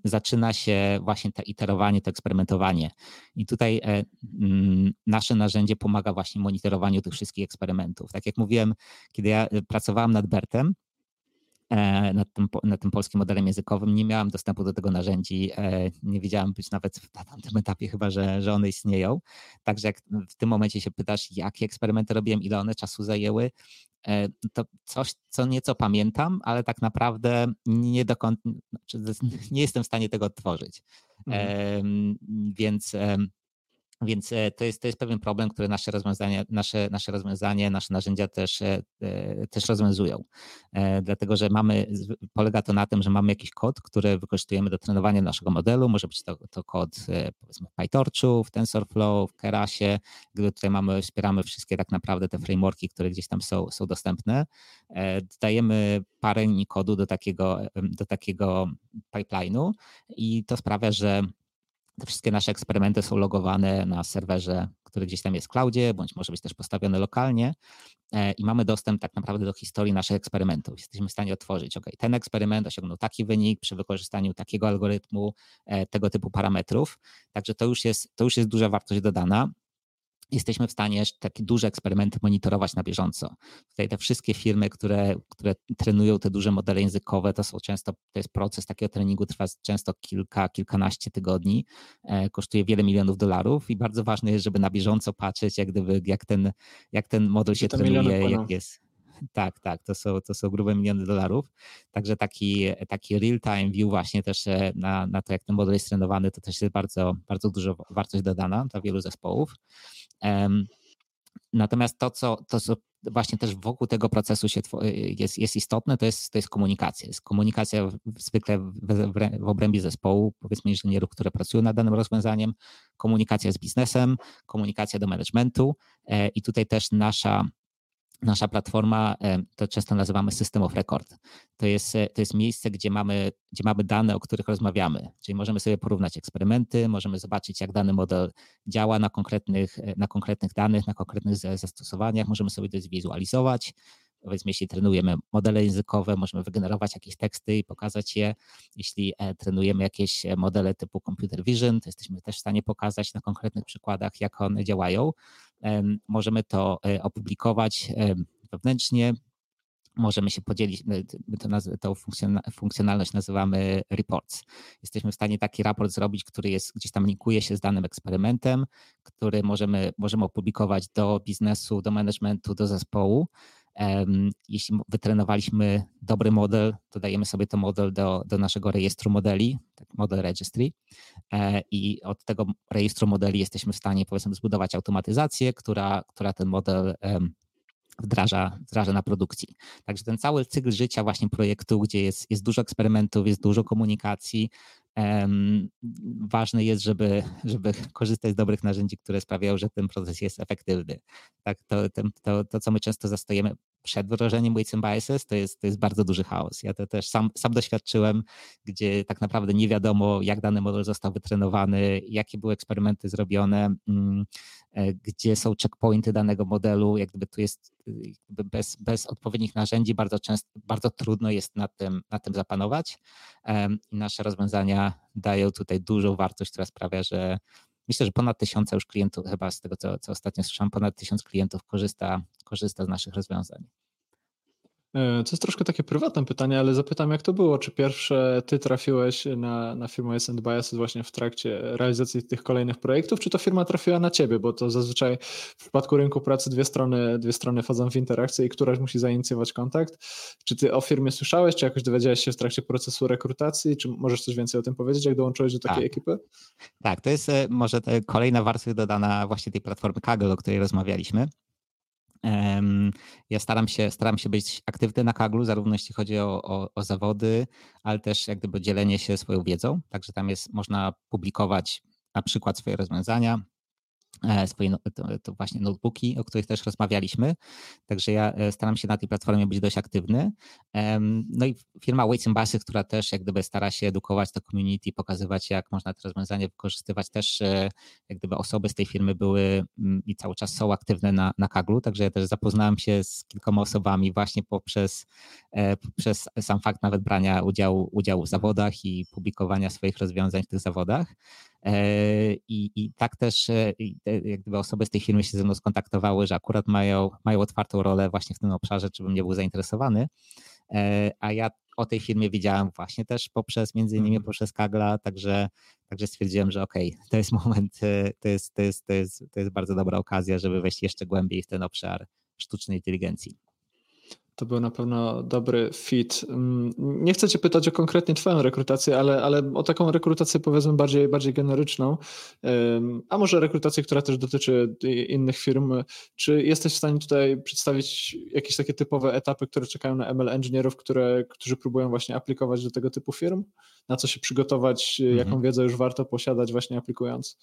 zaczyna się właśnie to iterowanie, to eksperymentowanie. I tutaj e, mm, nasze narzędzie pomaga właśnie monitorowaniu tych wszystkich eksperymentów. Tak jak mówiłem, kiedy ja e, pracowałem nad BERTem, E, nad tym, nad tym polskim modelem językowym. Nie miałam dostępu do tego narzędzi, nie wiedziałam być nawet na tamtym etapie chyba, że, że one istnieją. Także jak w tym momencie się pytasz, jakie eksperymenty robiłem, ile one czasu zajęły, to coś, co nieco pamiętam, ale tak naprawdę nie dokąd, znaczy nie jestem w stanie tego odtworzyć. Mhm. Więc więc e, to jest, to jest pewien problem, który nasze rozwiązanie, nasze, nasze rozwiązanie, nasze narzędzia też, e, e, też rozwiązują. Dlatego, że mamy, polega to na tym, że mamy jakiś kod, który wykorzystujemy do trenowania naszego modelu. Może być to, to kod powiedzmy w PyTorchu, w TensorFlow, w Kerasie, gdy tutaj mamy, wspieramy wszystkie tak naprawdę te frameworki, które gdzieś tam są, są dostępne. Dajemy parę kodu do takiego, do takiego pipeline'u i to sprawia, że te wszystkie nasze eksperymenty są logowane na serwerze, który gdzieś tam jest w cloudzie, bądź może być też postawiony lokalnie e, i mamy dostęp tak naprawdę do historii naszych eksperymentów. Jesteśmy w stanie otworzyć, ok, ten eksperyment osiągnął taki wynik przy wykorzystaniu takiego algorytmu, e, tego typu parametrów. Także to już jest, to już jest duża wartość dodana jesteśmy w stanie takie duże eksperymenty monitorować na bieżąco. Tutaj te wszystkie firmy, które, które trenują te duże modele językowe, to są często, to jest proces takiego treningu, trwa często kilka, kilkanaście tygodni, e, kosztuje wiele milionów dolarów i bardzo ważne jest, żeby na bieżąco patrzeć, jak, gdyby, jak, ten, jak ten model się trenuje, jak jest. Tak, tak, to są, to są grube miliony dolarów. Także taki, taki real-time view właśnie też e, na, na to, jak ten model jest trenowany, to też jest bardzo, bardzo dużo wartość dodana dla wielu zespołów. Natomiast to, co, to, co właśnie też wokół tego procesu się jest, jest istotne, to jest, to jest komunikacja. Jest komunikacja zwykle w, w, w obrębie zespołu, powiedzmy inżynierów, które pracują nad danym rozwiązaniem, komunikacja z biznesem, komunikacja do managementu e, i tutaj też nasza nasza platforma, to często nazywamy System of Record. To jest, e, to jest miejsce, gdzie mamy, gdzie mamy dane, o których rozmawiamy. Czyli możemy sobie porównać eksperymenty, możemy zobaczyć, jak dany model działa na konkretnych, e, na konkretnych danych, na konkretnych zastosowaniach, możemy sobie to zwizualizować. Powiedzmy, jeśli trenujemy modele językowe, możemy wygenerować jakieś teksty i pokazać je. Jeśli e, trenujemy jakieś modele typu computer vision, to jesteśmy też w stanie pokazać na konkretnych przykładach, jak one działają. Możemy to e, opublikować wewnętrznie, możemy się podzielić, my to, naz- tą funkcjonalność nazywamy reports. Jesteśmy w stanie taki raport zrobić, który jest gdzieś tam linkuje się z danym eksperymentem, który możemy, możemy opublikować do biznesu, do managementu, do zespołu. Jeśli wytrenowaliśmy dobry model, to dajemy sobie ten model do, do naszego rejestru modeli, tak model registry e, i od tego rejestru modeli jesteśmy w stanie powiedzmy zbudować automatyzację, która, która ten model wdraża, wdraża na produkcji. Także ten cały cykl życia właśnie projektu, gdzie jest, jest dużo eksperymentów, jest dużo komunikacji, ważne jest, żeby, żeby korzystać z dobrych narzędzi, które sprawiają, że ten proces jest efektywny. Tak, to, to, to co my często zastojemy przed wdrożeniem Weights and Biases, to jest, to jest bardzo duży chaos. Ja to też sam, sam doświadczyłem, gdzie tak naprawdę nie wiadomo, jak dany model został wytrenowany, jakie były eksperymenty zrobione, mm, e, gdzie są checkpointy danego modelu, jak gdyby tu jest bez, bez odpowiednich narzędzi bardzo często, bardzo trudno jest nad tym, nad tym zapanować. Nasze rozwiązania dają tutaj dużą wartość, która sprawia, że myślę, że ponad tysiąca już klientów, chyba z tego, co, co ostatnio słyszałem, ponad tysiąc klientów korzysta, korzysta z naszych rozwiązań. E, to jest troszkę takie prywatne pytanie, ale zapytam, jak to było? Czy pierwsze ty trafiłeś na, na firmę Essent Biases właśnie w trakcie realizacji tych kolejnych projektów, czy to firma trafiła na ciebie? Bo to zazwyczaj w przypadku rynku pracy dwie strony, dwie strony wchodzą w interakcję i któraś musi zainicjować kontakt. Czy ty o firmie słyszałeś, czy jakoś dowiedziałeś się w trakcie procesu rekrutacji? Czy możesz coś więcej o tym powiedzieć, jak dołączyłeś do takiej tak. ekipy? Tak, to jest e, może kolejna warstwa dodana właśnie tej platformy Kaggle, o której rozmawialiśmy. Ja staram się, staram się być aktywny na Kaglu, zarówno jeśli chodzi o, o, o, zawody, ale też jak gdyby dzielenie się swoją wiedzą. Także tam jest, można publikować na przykład swoje rozwiązania, swoje no, to, to, właśnie notebooki, o których też rozmawialiśmy. Także ja e, staram się na tej platformie być dość aktywny. No i firma Weights Basy, która też jak gdyby stara się edukować to community, pokazywać jak można te rozwiązania wykorzystywać. Też e, jak gdyby osoby z tej firmy były mm, i cały czas są aktywne na, na Kaglu, także ja też zapoznałem się z kilkoma osobami właśnie poprzez, poprzez sam fakt nawet brania udziału, udziału w zawodach i publikowania swoich rozwiązań w tych zawodach. I, i tak też jak gdyby osoby z tej firmy się ze mną skontaktowały, że akurat mają, mają otwartą rolę właśnie w tym obszarze, czy bym nie był zainteresowany. E, a ja o tej firmie wiedziałem właśnie też poprzez, między innymi mhm. poprzez Kagla, także, także stwierdziłem, że okej, okay, to jest moment, e, to jest, to, jest, to, jest, to jest bardzo dobra okazja, żeby wejść jeszcze głębiej w ten obszar sztucznej inteligencji. To był na pewno dobry fit. Mm, nie chcę Cię pytać o konkretnie Twoją rekrutację, ale, ale o taką rekrutację powiedzmy bardziej, bardziej generyczną, a może rekrutację, która też dotyczy innych firm. Czy jesteś w stanie tutaj przedstawić jakieś takie typowe etapy, które czekają na ML engineerów, które, którzy próbują właśnie aplikować do tego typu firm? Na co się przygotować, mhm. jaką wiedzę już warto posiadać właśnie aplikując?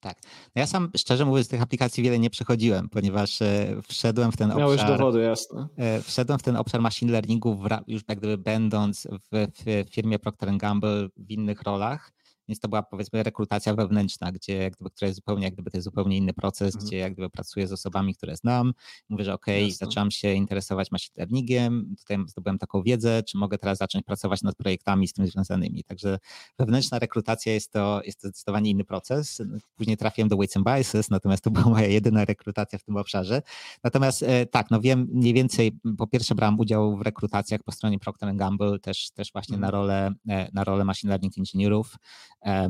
Tak. No ja sam szczerze mówiąc tych aplikacji wiele nie przechodziłem, ponieważ e, wszedłem w ten Miałeś obszar. Miałeś dowody, jasne. E, wszedłem w ten obszar machine learningu już jak gdyby będąc w, w firmie Procter Gamble w innych rolach więc to była powiedzmy rekrutacja wewnętrzna, gdzie jak gdyby, która jest zupełnie, jak gdyby to jest zupełnie inny proces, mhm. gdzie jak gdyby pracuję z osobami, które znam. Mówię, że okej, okay, zacząłem się interesować machine learningiem, tutaj zdobyłem taką wiedzę, czy mogę teraz zacząć pracować nad projektami z tym związanymi. Także wewnętrzna rekrutacja jest to, jest to zdecydowanie inny proces. Później trafiłem do Weights and Biases, natomiast to była moja jedyna rekrutacja w tym obszarze. Natomiast e, tak, no wiem mniej więcej, po pierwsze brałem udział w rekrutacjach po stronie Procter Gamble, też, też właśnie mhm. na rolę, e, na rolę machine learning inżynierów. E,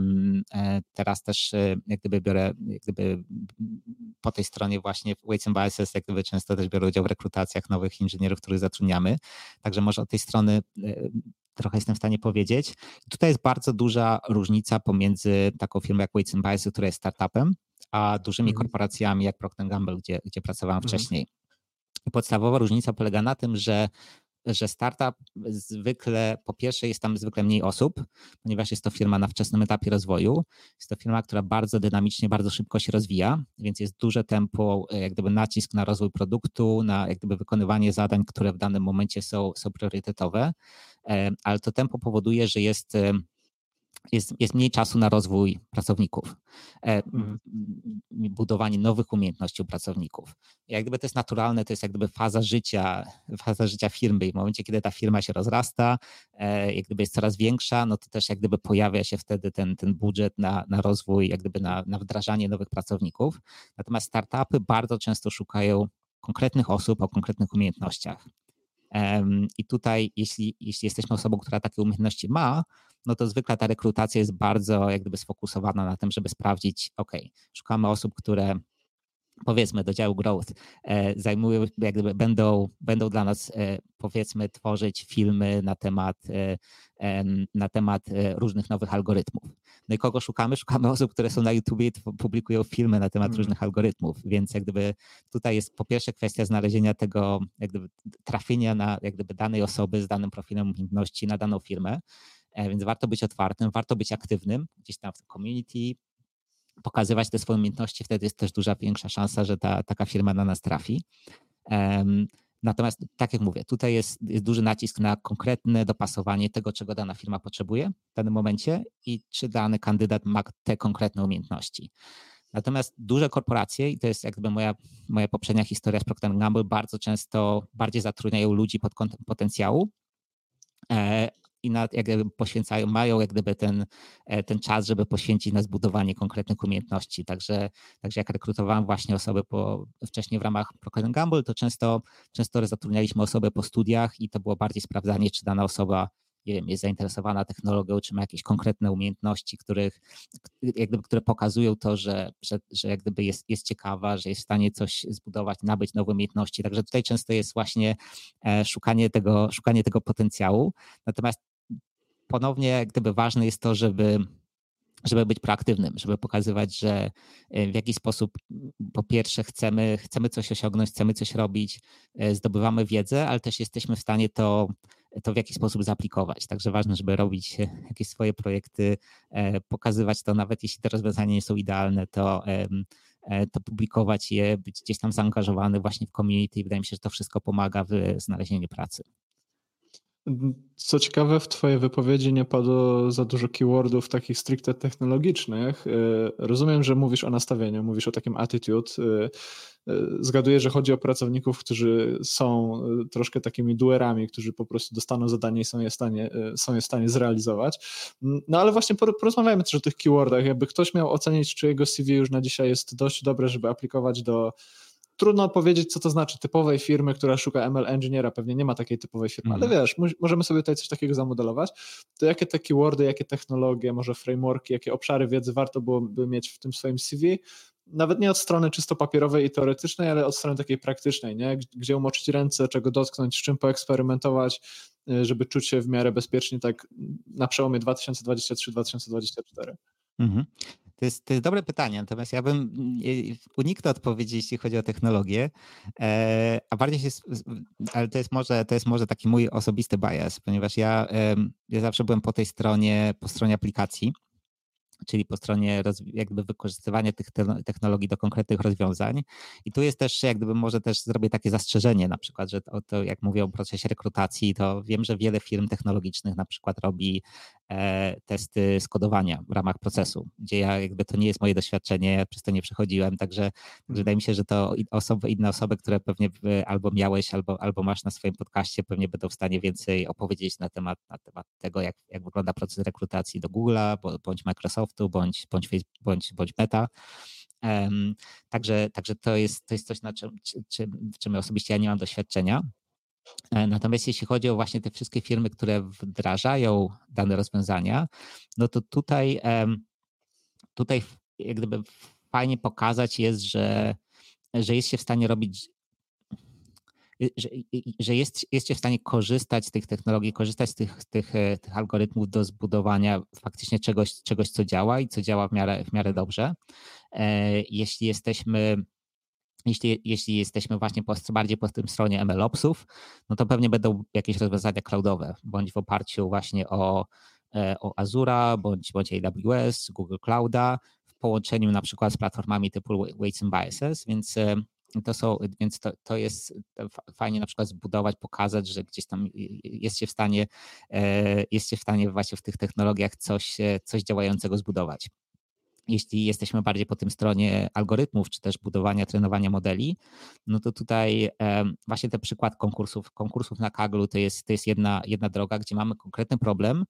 teraz też e, jak gdyby biorę, jak gdyby po tej stronie właśnie w Weights and Biases, jak gdyby często też biorę udział w rekrutacjach nowych inżynierów, których zatrudniamy. Także może od tej strony e, trochę jestem w stanie powiedzieć. Tutaj jest bardzo duża różnica pomiędzy taką firmą jak Weights and Biases, która jest startupem, a dużymi mhm. korporacjami jak Procter Gamble, gdzie, gdzie pracowałem mhm. wcześniej. podstawowa różnica polega na tym, że że startup zwykle, po pierwsze jest tam zwykle mniej osób, ponieważ jest to firma na wczesnym etapie rozwoju. Jest to firma, która bardzo dynamicznie, bardzo szybko się rozwija, więc jest duże tempo, jak gdyby nacisk na rozwój produktu, na jak gdyby wykonywanie zadań, które w danym momencie są, są priorytetowe, e, ale to tempo powoduje, że jest jest, jest mniej czasu na rozwój pracowników, e, mhm. budowanie nowych umiejętności u pracowników. Jak gdyby to jest naturalne, to jest jak gdyby faza życia, faza życia firmy i w momencie, kiedy ta firma się rozrasta, e, jak gdyby jest coraz większa, no to też jak gdyby pojawia się wtedy ten, ten budżet na, na rozwój, jak gdyby na, na wdrażanie nowych pracowników. Natomiast startupy bardzo często szukają konkretnych osób o konkretnych umiejętnościach. I tutaj, jeśli, jeśli jesteśmy osobą, która takie umiejętności ma, no to zwykle ta rekrutacja jest bardzo jak gdyby sfokusowana na tym, żeby sprawdzić, ok, szukamy osób, które powiedzmy do działu growth e, zajmują, jak gdyby będą, będą dla nas e, powiedzmy tworzyć filmy na temat, e, na temat różnych nowych algorytmów. No i kogo szukamy? Szukamy osób, które są na YouTube i publikują filmy na temat mm. różnych algorytmów, więc jak gdyby tutaj jest po pierwsze kwestia znalezienia tego, jak gdyby trafienia na jak gdyby danej osoby z danym profilem umiejętności na daną firmę, więc warto być otwartym, warto być aktywnym gdzieś tam w community, pokazywać te swoje umiejętności, wtedy jest też duża większa szansa, że ta, taka firma na nas trafi. Natomiast, tak jak mówię, tutaj jest, jest, duży nacisk na konkretne dopasowanie tego, czego dana firma potrzebuje w danym momencie i czy dany kandydat ma te konkretne umiejętności. Natomiast duże korporacje, i to jest jakby moja, moja poprzednia historia z Procter Gamble, bardzo często bardziej zatrudniają ludzi pod kątem potencjału, e, i nad, jak gdyby poświęcają, mają jak gdyby ten, e, ten czas, żeby poświęcić na zbudowanie konkretnych umiejętności. Także, także jak rekrutowałem właśnie osoby po, wcześniej w ramach Procter Gamble, to często, często zatrudnialiśmy osoby po studiach i to było bardziej sprawdzanie, czy dana osoba nie wiem, jest zainteresowana technologią, czy ma jakieś konkretne umiejętności, których, jak gdyby, które pokazują to, że, że, że jak gdyby jest, jest ciekawa, że jest w stanie coś zbudować, nabyć nowe umiejętności. Także tutaj często jest właśnie e, szukanie tego, szukanie tego potencjału. Natomiast ponownie gdyby ważne jest to, żeby żeby być proaktywnym, żeby pokazywać, że w jakiś sposób po pierwsze chcemy, chcemy coś osiągnąć, chcemy coś robić, zdobywamy wiedzę, ale też jesteśmy w stanie to, to w jakiś sposób zaaplikować. Także ważne, żeby robić jakieś swoje projekty, pokazywać to, nawet jeśli te rozwiązania nie są idealne, to E, to publikować je, być gdzieś tam zaangażowany właśnie w community. Wydaje mi się, że to wszystko pomaga w znalezieniu pracy. Co ciekawe, w Twojej wypowiedzi nie padło za dużo keywordów takich stricte technologicznych. E, rozumiem, że mówisz o nastawieniu, mówisz o takim attitude. E, zgaduję, że chodzi o pracowników, którzy są troszkę takimi duerami, którzy po prostu dostaną zadanie i są je w stanie, są je w stanie zrealizować. No ale właśnie porozmawiajmy też o tych keywordach. Jakby ktoś miał ocenić, czy jego CV już na dzisiaj jest dość dobre, żeby aplikować do trudno powiedzieć, co to znaczy typowej firmy, która szuka ML Engineera, pewnie nie ma takiej typowej firmy, mm. ale mhm. wiesz, możemy sobie tutaj coś takiego zamodelować, to jakie te keywordy, jakie technologie, może frameworki, jakie obszary wiedzy warto byłoby mieć w tym swoim CV, nawet nie od strony czysto papierowej i teoretycznej, ale od strony takiej praktycznej, nie? gdzie umoczyć ręce, czego dotknąć, z czym poeksperymentować, y, żeby czuć się w miarę bezpiecznie tak na przełomie 2023-2024. Mhm. To jest, to jest dobre pytanie, natomiast ja bym uniknął odpowiedzi, jeśli chodzi o technologię, e, a bardziej się, ale to jest może, to jest może taki mój osobisty bias, ponieważ ja, ja zawsze byłem po tej stronie, po stronie aplikacji, czyli po stronie jakby wykorzystywania tych technologii do konkretnych rozwiązań. I tu jest też, jak gdyby może też zrobię takie zastrzeżenie, na przykład, że to, to jak mówię o procesie rekrutacji, to wiem, że wiele firm technologicznych na przykład robi E, testy skodowania w ramach procesu, gdzie ja jakby to nie jest moje doświadczenie, ja przez to nie przechodziłem, także mhm. wydaje mi się, że to osoby, inne osoby, które pewnie albo miałeś, albo, albo masz na swoim podcaście, pewnie będą w stanie więcej opowiedzieć na temat, na temat tego, jak, jak wygląda proces rekrutacji do Google'a, bądź Microsoftu, bądź, bądź, bądź, bądź Meta. Um, także, także to jest, to jest coś, na czym, czy, w czym osobiście ja nie mam doświadczenia. E, natomiast jeśli chodzi o właśnie te wszystkie firmy, które wdrażają dane rozwiązania, no to tutaj, tutaj jak gdyby fajnie pokazać jest, że, że jest się w stanie robić że, że jest, jest się w stanie korzystać z tych technologii, korzystać z tych, tych, e, tych algorytmów do zbudowania faktycznie czegoś, czegoś, co działa i co działa w miarę, w miarę dobrze. E, jeśli jesteśmy jeśli, jeśli jesteśmy właśnie po, bardziej po tym stronie MLOpsów, no to pewnie będą jakieś rozwiązania cloudowe, bądź w oparciu właśnie o, e, o Azura, bądź, bądź AWS, Google Clouda, w połączeniu na przykład z platformami typu Weights and Biases, więc to są, więc to, to jest fajnie na przykład zbudować, pokazać, że gdzieś tam jest się w stanie, e, jest się w stanie właśnie w tych technologiach coś, coś działającego zbudować jeśli jesteśmy bardziej po tym stronie algorytmów, czy też budowania, trenowania modeli, no to tutaj właśnie ten przykład konkursów, konkursów na Kaglu to jest, to jest jedna, jedna droga, gdzie mamy konkretny problem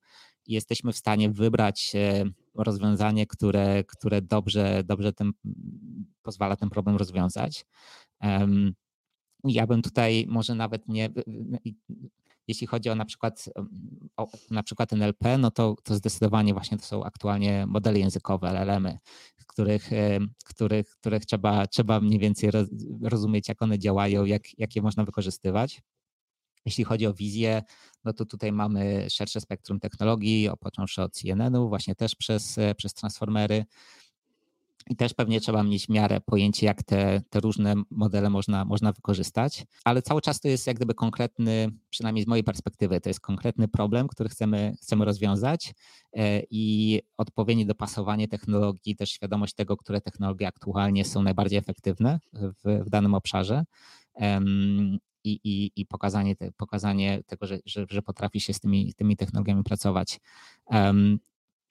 i jesteśmy w stanie wybrać e, rozwiązanie, które, które dobrze, dobrze ten, pozwala ten problem rozwiązać. Ja bym tutaj może nawet nie jeśli chodzi o na przykład, o na przykład NLP, no to, to zdecydowanie właśnie to są aktualnie modele językowe, LLM-y, których, których, których trzeba, trzeba mniej więcej rozumieć, jak one działają, jak, jak je można wykorzystywać. Jeśli chodzi o wizję, no to tutaj mamy szersze spektrum technologii, począwszy od CNN-u, właśnie też przez, przez transformery, i też pewnie trzeba mieć miarę pojęcie, jak te, te różne modele można, można wykorzystać, ale cały czas to jest jak gdyby konkretny, przynajmniej z mojej perspektywy, to jest konkretny problem, który chcemy, chcemy rozwiązać e, i odpowiednie dopasowanie technologii, też świadomość tego, które technologie aktualnie są najbardziej efektywne w, w danym obszarze. I, i, i pokazanie, te, pokazanie tego, że, że, że potrafi się z tymi, tymi technologiami pracować.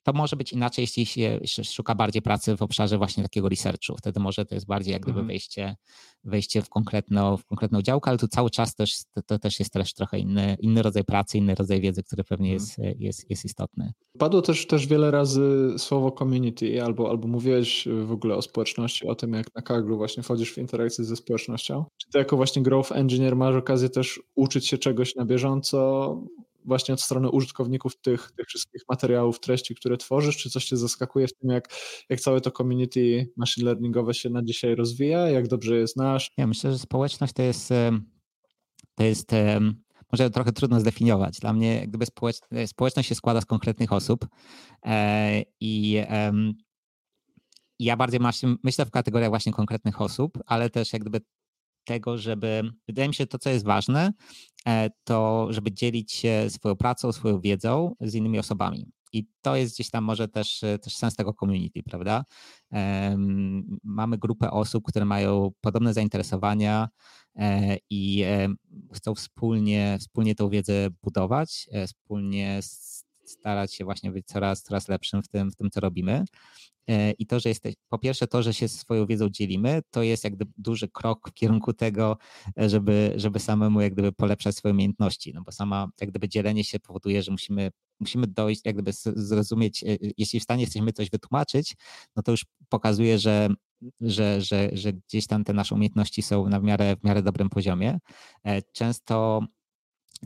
To może być inaczej, jeśli się szuka bardziej pracy w obszarze właśnie takiego researchu. Wtedy może to jest bardziej jak gdyby mhm. wejście, wejście w, konkretną, w konkretną działkę, ale tu cały czas też to, to, też jest też trochę inny, inny rodzaj pracy, inny rodzaj wiedzy, który pewnie mhm. jest, jest, jest istotny. Padło też, też wiele razy słowo community, albo, albo mówiłeś w ogóle o społeczności, o tym, jak na Kaglu właśnie wchodzisz w interakcję ze społecznością. Czy ty jako właśnie growth engineer masz okazję też uczyć się czegoś na bieżąco, właśnie od strony użytkowników tych, tych wszystkich materiałów, treści, które tworzysz? Czy coś cię zaskakuje w tym, jak, jak całe to community machine learningowe się na dzisiaj rozwija, jak dobrze je znasz? Ja myślę, że społeczność to jest, to jest może trochę trudno zdefiniować. Dla mnie gdyby społeczność się składa z konkretnych osób i ja bardziej myślę w kategoriach właśnie konkretnych osób, ale też jak gdyby tego, żeby, wydaje mi się, to co jest ważne, e, to żeby dzielić się swoją pracą, swoją wiedzą z innymi osobami. I to jest gdzieś tam może też, też sens tego community, prawda? Mamy grupę osób, które mają podobne zainteresowania e, i e, chcą wspólnie, wspólnie tą wiedzę budować, wspólnie starać się właśnie być coraz, coraz lepszym w tym, w tym, co robimy. E, I to, że jesteś, po pierwsze, to, że się swoją wiedzą dzielimy, to jest jak gdyby duży krok w kierunku tego, e, żeby, żeby samemu jak gdyby polepszać swoje umiejętności. No bo sama jak gdyby dzielenie się powoduje, że musimy, musimy dojść, jak gdyby zrozumieć, e, jeśli w stanie jesteśmy coś wytłumaczyć, no to już pokazuje, że że, że, że gdzieś tam te nasze umiejętności są na w miarę, w miarę dobrym poziomie. Często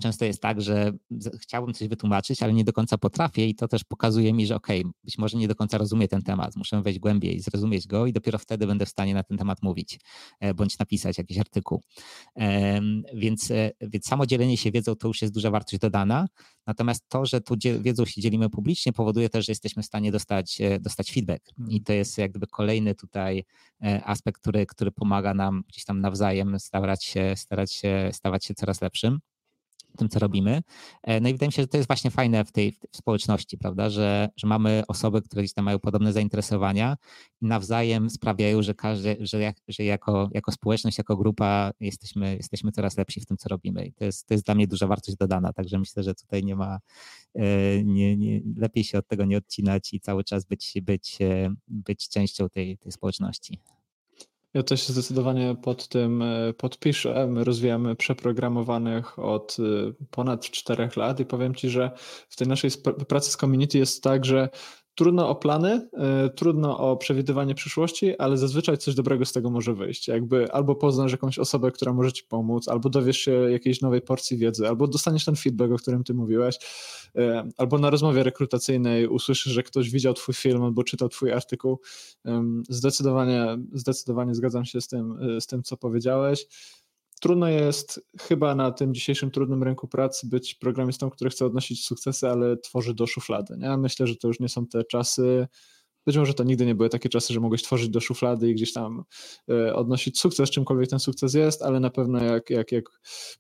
Często jest tak, że chciałbym coś wytłumaczyć, ale nie do końca potrafię i to też pokazuje mi, że okej, okay, być może nie do końca rozumiem ten temat, muszę wejść głębiej, zrozumieć go i dopiero wtedy będę w stanie na ten temat mówić e, bądź napisać jakiś artykuł. Więc, e, więc samo dzielenie się wiedzą to już jest duża wartość dodana, natomiast to, że tu wiedzą się dzielimy publicznie powoduje też, że jesteśmy w stanie dostać, e, dostać feedback. I to jest jakby kolejny tutaj aspekt, który, który pomaga nam gdzieś tam nawzajem starać się, starać się stawać się coraz lepszym tym, co robimy. E, no i wydaje mi się, że to jest właśnie fajne w tej w społeczności, prawda, że, że mamy osoby, które gdzieś tam mają podobne zainteresowania i nawzajem sprawiają, że każdy, że, jak, że jako, jako społeczność, jako grupa jesteśmy, jesteśmy coraz lepsi w tym, co robimy. I to jest, to jest dla mnie duża wartość dodana, także myślę, że tutaj nie ma, e, nie, nie, lepiej się od tego nie odcinać i cały czas być, być, e, być częścią tej, tej społeczności. Ja też zdecydowanie pod tym e, podpiszę. My rozwijamy przeprogramowanych od e, ponad czterech lat i powiem Ci, że w tej naszej pracy z community jest tak, że trudno o plany, y, trudno o przewidywanie przyszłości, ale zazwyczaj coś dobrego z tego może wyjść. Jakby albo poznasz jakąś osobę, która może ci pomóc, albo dowiesz się jakiejś nowej porcji wiedzy, albo dostaniesz ten feedback, o którym ty mówiłeś, y, albo na rozmowie rekrutacyjnej usłyszysz, że ktoś widział twój film albo czytał twój artykuł. Zdecydowanie, zdecydowanie zgadzam się z tym, y, z tym co powiedziałeś trudno jest chyba na tym dzisiejszym trudnym rynku pracy być programistą, który chce odnosić sukcesy, ale tworzy do szuflady. Nie? Myślę, że to już nie są te czasy. Być może to nigdy nie były takie czasy, że mogłeś tworzyć do szuflady i gdzieś tam e, odnosić sukces, czymkolwiek ten sukces jest, ale na pewno jak, jak, jak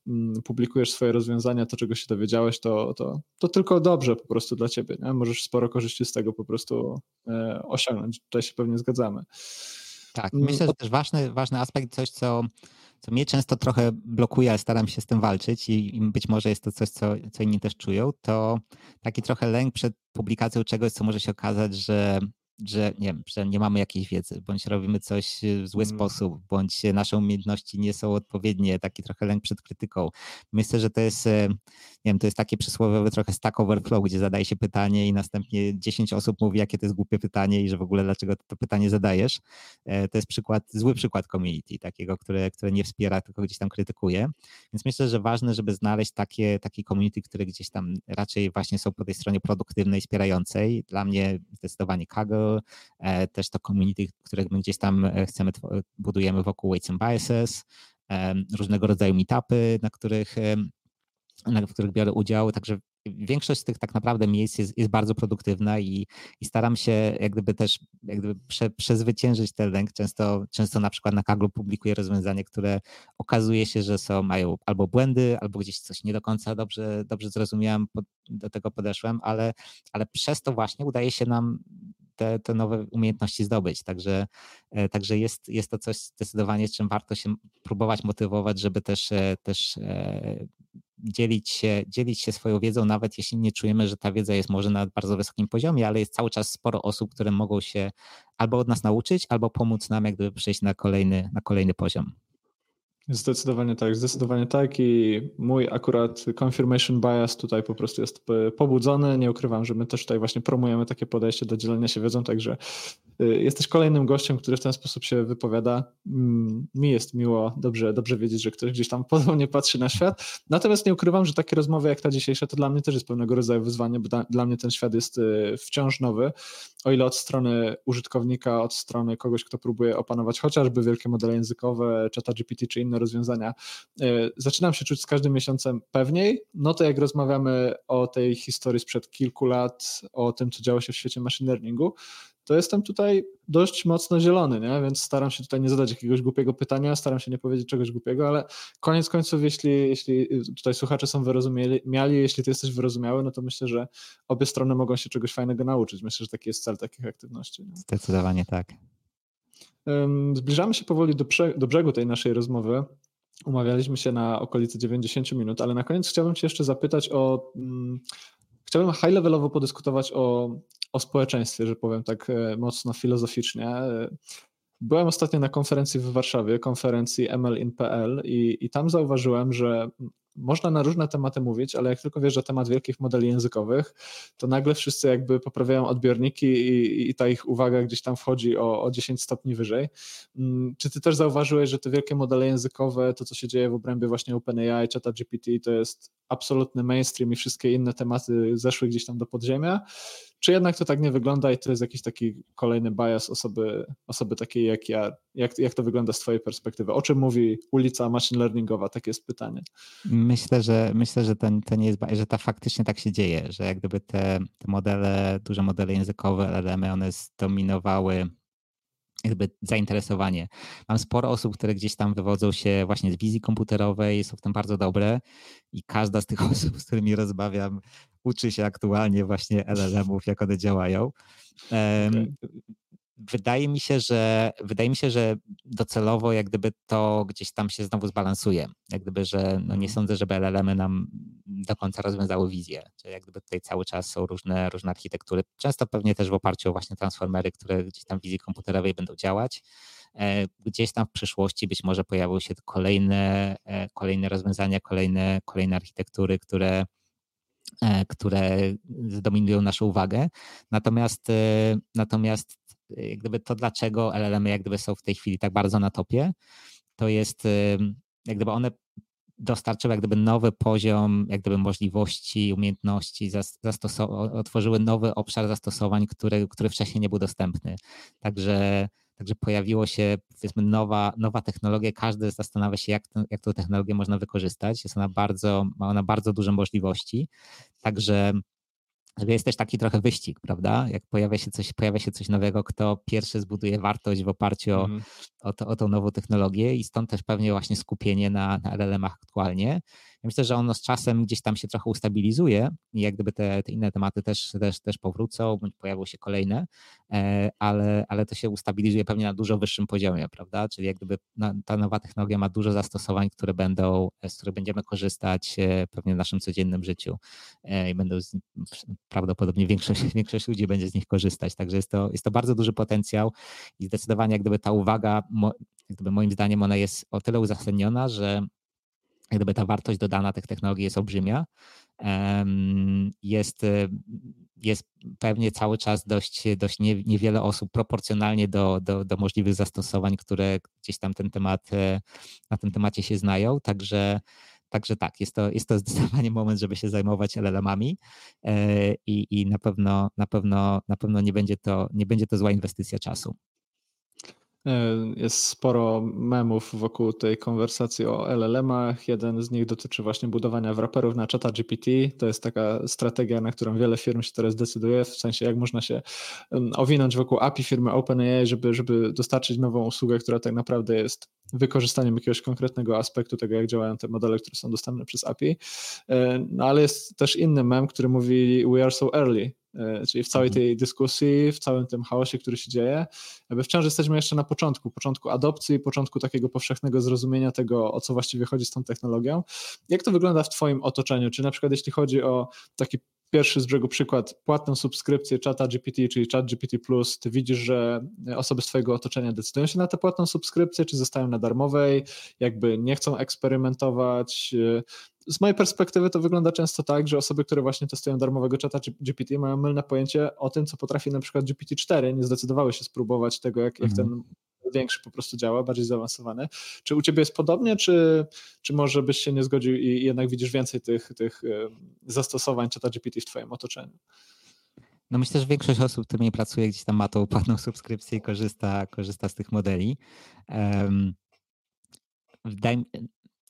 mm, publikujesz swoje rozwiązania, to czego się dowiedziałeś, to, to, to tylko dobrze po prostu dla ciebie. Nie? Możesz sporo korzyści z tego po prostu e, osiągnąć. Tutaj się pewnie zgadzamy. Tak, myślę, że też ważny, ważny aspekt, coś co co mnie często trochę blokuje, ale staram się z tym walczyć i być może jest to coś, co, co inni też czują, to taki trochę lęk przed publikacją czegoś, co może się okazać, że że nie, wiem, że nie mamy jakiejś wiedzy, bądź robimy coś w zły mm. sposób, bądź nasze umiejętności nie są odpowiednie, taki trochę lęk przed krytyką. Myślę, że to jest, e, nie wiem, to jest takie przysłowiowe trochę stack overflow, gdzie zadaje się pytanie i następnie 10 osób mówi, jakie to jest głupie pytanie i że w ogóle dlaczego to pytanie zadajesz. E, to jest przykład, zły przykład community, takiego, które, które nie wspiera, tylko gdzieś tam krytykuje. Więc myślę, że ważne, żeby znaleźć takie, takie community, które gdzieś tam raczej właśnie są po tej stronie produktywnej, wspierającej. Dla mnie zdecydowanie Kaggle, E, też to community, które gdzieś tam e, chcemy, budujemy wokół Weights and Biases, różnego rodzaju meetupy, na których, w których biorę udział, także większość z tych tak naprawdę miejsc jest, jest bardzo produktywna i, i, staram się jak gdyby też jak gdyby prze, przezwyciężyć ten lęk. Często, często na przykład na Kaggle publikuję rozwiązanie, które okazuje się, że są, mają albo błędy, albo gdzieś coś nie do końca dobrze, dobrze zrozumiałem, do tego podeszłem, ale, ale przez to właśnie udaje się nam te, te nowe umiejętności zdobyć. Także, e, także jest, jest to coś zdecydowanie, z czym warto się próbować motywować, żeby też, e, też e, dzielić się, dzielić się swoją wiedzą, nawet jeśli nie czujemy, że ta wiedza jest może na bardzo wysokim poziomie, ale jest cały czas sporo osób, które mogą się albo od nas nauczyć, albo pomóc nam jak gdyby przejść na kolejny, na kolejny poziom. Zdecydowanie tak, zdecydowanie tak i mój akurat confirmation bias tutaj po prostu jest pobudzony. Nie ukrywam, że my też tutaj właśnie promujemy takie podejście do dzielenia się wiedzą, także Jesteś kolejnym gościem, który w ten sposób się wypowiada. Mm, mi jest miło, dobrze, dobrze wiedzieć, że ktoś gdzieś tam podobnie patrzy na świat. Natomiast nie ukrywam, że takie rozmowy jak ta dzisiejsza, to dla mnie też jest pewnego rodzaju wyzwanie, bo dla mnie ten świat jest wciąż nowy. O ile od strony użytkownika, od strony kogoś, kto próbuje opanować chociażby wielkie modele językowe, ChatGPT czy inne rozwiązania, zaczynam się czuć z każdym miesiącem pewniej, no to jak rozmawiamy o tej historii sprzed kilku lat, o tym, co działo się w świecie machine learningu, to jestem tutaj dość mocno zielony, nie? więc staram się tutaj nie zadać jakiegoś głupiego pytania, staram się nie powiedzieć czegoś głupiego, ale koniec końców, jeśli, jeśli tutaj słuchacze są wyrozumiali, jeśli ty jesteś wyrozumiały, no to myślę, że obie strony mogą się czegoś fajnego nauczyć. Myślę, że taki jest cel takich aktywności. Nie? Zdecydowanie tak. Zbliżamy się powoli do, do brzegu tej naszej rozmowy. Umawialiśmy się na okolicy 90 minut, ale na koniec chciałbym Cię jeszcze zapytać o. Hmm, chciałbym high-levelowo podyskutować o, o społeczeństwie, że powiem tak e, mocno filozoficznie. Byłem ostatnio na konferencji w Warszawie, konferencji MLIN.pl i, i tam zauważyłem, że można na różne tematy mówić, ale jak tylko wjeżdża temat wielkich modeli językowych, to nagle wszyscy jakby poprawiają odbiorniki i, i ta ich uwaga gdzieś tam wchodzi o, o 10 stopni wyżej. Mm, czy ty też zauważyłeś, że te wielkie modele językowe, to co się dzieje w obrębie właśnie OpenAI, ChatGPT, to jest absolutny mainstream i wszystkie inne tematy zeszły gdzieś tam do podziemia? Czy jednak to tak nie wygląda i to jest jakiś taki kolejny bias osoby, osoby takiej jak ja? Jak, jak to wygląda z Twojej perspektywy? O czym mówi ulica machine learningowa? Takie jest pytanie. Myślę, że myślę, że to, to nie jest, że to faktycznie tak się dzieje, że jak gdyby te, te modele, duże modele językowe, LLM, one zdominowały jakby zainteresowanie. Mam sporo osób, które gdzieś tam wywodzą się właśnie z wizji komputerowej, są w tym bardzo dobre i każda z tych osób, z którymi rozmawiam, uczy się aktualnie właśnie LLM-ów, jak one działają. Okay. Wydaje mi się, że wydaje mi się, że docelowo jak gdyby to gdzieś tam się znowu zbalansuje. Jak gdyby, że no nie mhm. sądzę, żeby LLM-y nam do końca rozwiązały wizję. Czyli jak gdyby tutaj cały czas są różne, różne architektury, często pewnie też w oparciu o właśnie transformery, które gdzieś tam w wizji komputerowej będą działać. E, gdzieś tam w przyszłości być może pojawią się kolejne, e, kolejne rozwiązania, kolejne, kolejne architektury, które E, które zdominują naszą uwagę. Natomiast, natomiast e, gdyby to, dlaczego LLM jak gdyby są w tej chwili tak bardzo na topie, to jest jak gdyby one dostarczyły jak gdyby nowy poziom jak gdyby możliwości, umiejętności, otworzyły nowy obszar zastosowań, który, który wcześniej nie był dostępny. Także Także pojawiło się powiedzmy nowa, nowa technologia, każdy zastanawia się, jak, ten, jak tę technologię można wykorzystać. Jest ona bardzo, ma ona bardzo duże możliwości. Także jest też taki trochę wyścig, prawda? Jak pojawia się coś, pojawia się coś nowego, kto pierwszy zbuduje wartość w oparciu o, mm. o, to, o tą nową technologię i stąd też pewnie właśnie skupienie na, na LLM-ach aktualnie. Ja myślę, że ono z czasem gdzieś tam się trochę ustabilizuje i jak gdyby te, te inne tematy też, też, też powrócą, bądź pojawią się kolejne, e, ale, ale to się ustabilizuje pewnie na dużo wyższym poziomie, prawda? Czyli jak gdyby ta nowa technologia ma dużo zastosowań, które będą, z których będziemy korzystać e, pewnie w naszym codziennym życiu e, i będą z, prawdopodobnie większość, większość ludzi będzie z nich korzystać. Także jest to, jest to bardzo duży potencjał i zdecydowanie jak gdyby ta uwaga, jak gdyby moim zdaniem ona jest o tyle uzasadniona, że gdyby ta wartość dodana tych technologii jest olbrzymia. Jest, jest pewnie cały czas dość, dość niewiele osób proporcjonalnie do, do, do możliwych zastosowań, które gdzieś tam ten temat, e, na tym temacie się znają. Także, Także tak, jest to, jest to zdecydowanie moment, żeby się zajmować LLM-ami e, i, i na pewno, na pewno, na pewno nie będzie to, nie będzie to zła inwestycja czasu. E, jest sporo memów wokół tej konwersacji o LLM-ach. Jeden z nich dotyczy właśnie budowania wraperów na czata GPT. To jest taka strategia, na którą wiele firm się teraz decyduje, w sensie jak można się owinąć wokół API firmy OpenAI, żeby, żeby dostarczyć nową usługę, która tak naprawdę jest wykorzystaniem jakiegoś konkretnego aspektu tego, jak działają te modele, które są dostępne przez API. E, no ale jest też inny mem, który mówi we are so early, czyli w całej mhm. tej dyskusji, w całym tym chaosie, który się dzieje, jakby wciąż jesteśmy jeszcze na początku, początku adopcji, początku takiego powszechnego zrozumienia tego, o co właściwie chodzi z tą technologią. Jak to wygląda w Twoim otoczeniu? Czy na przykład jeśli chodzi o taki pierwszy z brzegu przykład, płatną subskrypcję czata GPT, czyli chat GPT+, ty widzisz, że osoby z twojego otoczenia decydują się na tę płatną subskrypcję, czy zostają na darmowej, jakby nie chcą eksperymentować, z mojej perspektywy to wygląda często tak, że osoby, które właśnie testują darmowego czata GPT mają mylne pojęcie o tym, co potrafi na przykład GPT-4, nie zdecydowały się spróbować tego, jak, jak mhm. ten większy po prostu działa, bardziej zaawansowany. Czy u ciebie jest podobnie, czy, czy może byś się nie zgodził i jednak widzisz więcej tych, tych zastosowań czata GPT w twoim otoczeniu? No myślę, że większość osób, którymi pracuje, gdzieś tam ma tą płatną subskrypcję i korzysta, korzysta z tych modeli. Um,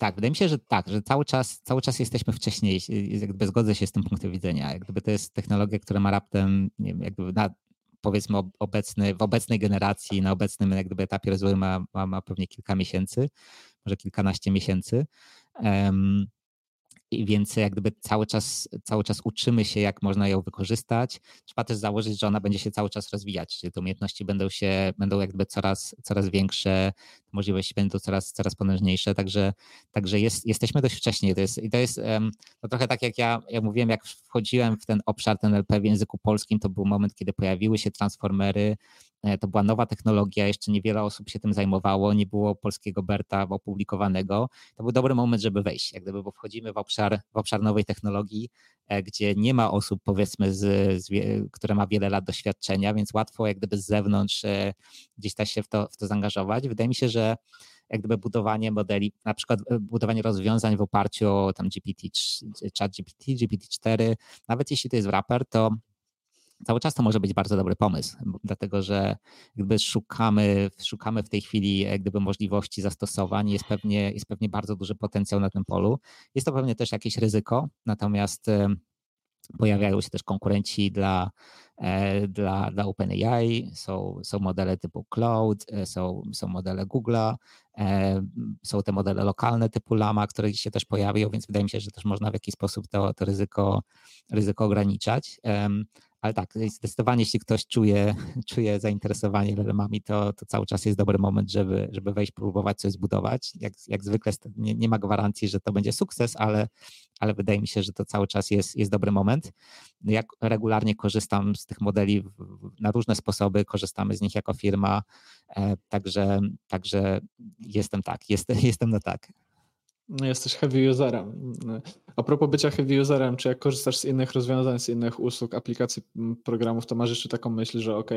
tak, wydaje mi się, że tak, że cały czas, cały czas jesteśmy wcześniej, jakby zgodzę się z tym punktem widzenia. Jak gdyby to jest technologia, która ma raptem, nie wiem, na, powiedzmy obecny, w obecnej generacji, na obecnym jak gdyby etapie rozwoju ma, ma, ma pewnie kilka miesięcy, może kilkanaście miesięcy. Um, i więc jak gdyby cały czas, cały czas uczymy się, jak można ją wykorzystać. Trzeba też założyć, że ona będzie się cały czas rozwijać, czyli te umiejętności będą się, będą jakby coraz, coraz większe, możliwości będą coraz, coraz potężniejsze, także, także jest, jesteśmy dość wcześnie. To jest, I to jest trochę tak, jak ja, ja mówiłem, jak wchodziłem w ten obszar, ten LP w języku polskim, to był moment, kiedy pojawiły się transformery, to była nowa technologia, jeszcze niewiele osób się tym zajmowało, nie było polskiego Berta opublikowanego. To był dobry moment, żeby wejść, jak gdyby, bo wchodzimy w obszar, w obszar nowej technologii, e, gdzie nie ma osób, powiedzmy, z, z, które ma wiele lat doświadczenia, więc łatwo jak gdyby z zewnątrz e, gdzieś też się w to, w to zaangażować. Wydaje mi się, że jak gdyby budowanie modeli, na przykład budowanie rozwiązań w oparciu o tam GPT, chat GPT, GPT-4, nawet jeśli to jest wrapper, to cały czas to może być bardzo dobry pomysł, dlatego że gdyby szukamy, szukamy w tej chwili jak gdyby możliwości zastosowań, jest pewnie, jest pewnie bardzo duży potencjał na tym polu. Jest to pewnie też jakieś ryzyko, natomiast pojawiają się też konkurenci dla, e, dla, dla OpenAI, są, są modele typu Cloud, e, są, są modele Google'a, e, są te modele lokalne typu Lama, które się też pojawią, więc wydaje mi się, że też można w jakiś sposób to, to ryzyko, ryzyko ograniczać. Ale tak, zdecydowanie jeśli ktoś czuje, czuje zainteresowanie LLM-ami, to, to cały czas jest dobry moment, żeby, żeby wejść, próbować coś zbudować. Jak, jak zwykle nie, nie ma gwarancji, że to będzie sukces, ale, ale wydaje mi się, że to cały czas jest, jest dobry moment. Jak regularnie korzystam z tych modeli na różne sposoby, korzystamy z nich jako firma, e, także, także jestem tak, jest, jestem na tak. Jesteś heavy userem. A propos bycia heavy userem, czy jak korzystasz z innych rozwiązań, z innych usług, aplikacji, programów, to masz jeszcze taką myśl, że ok,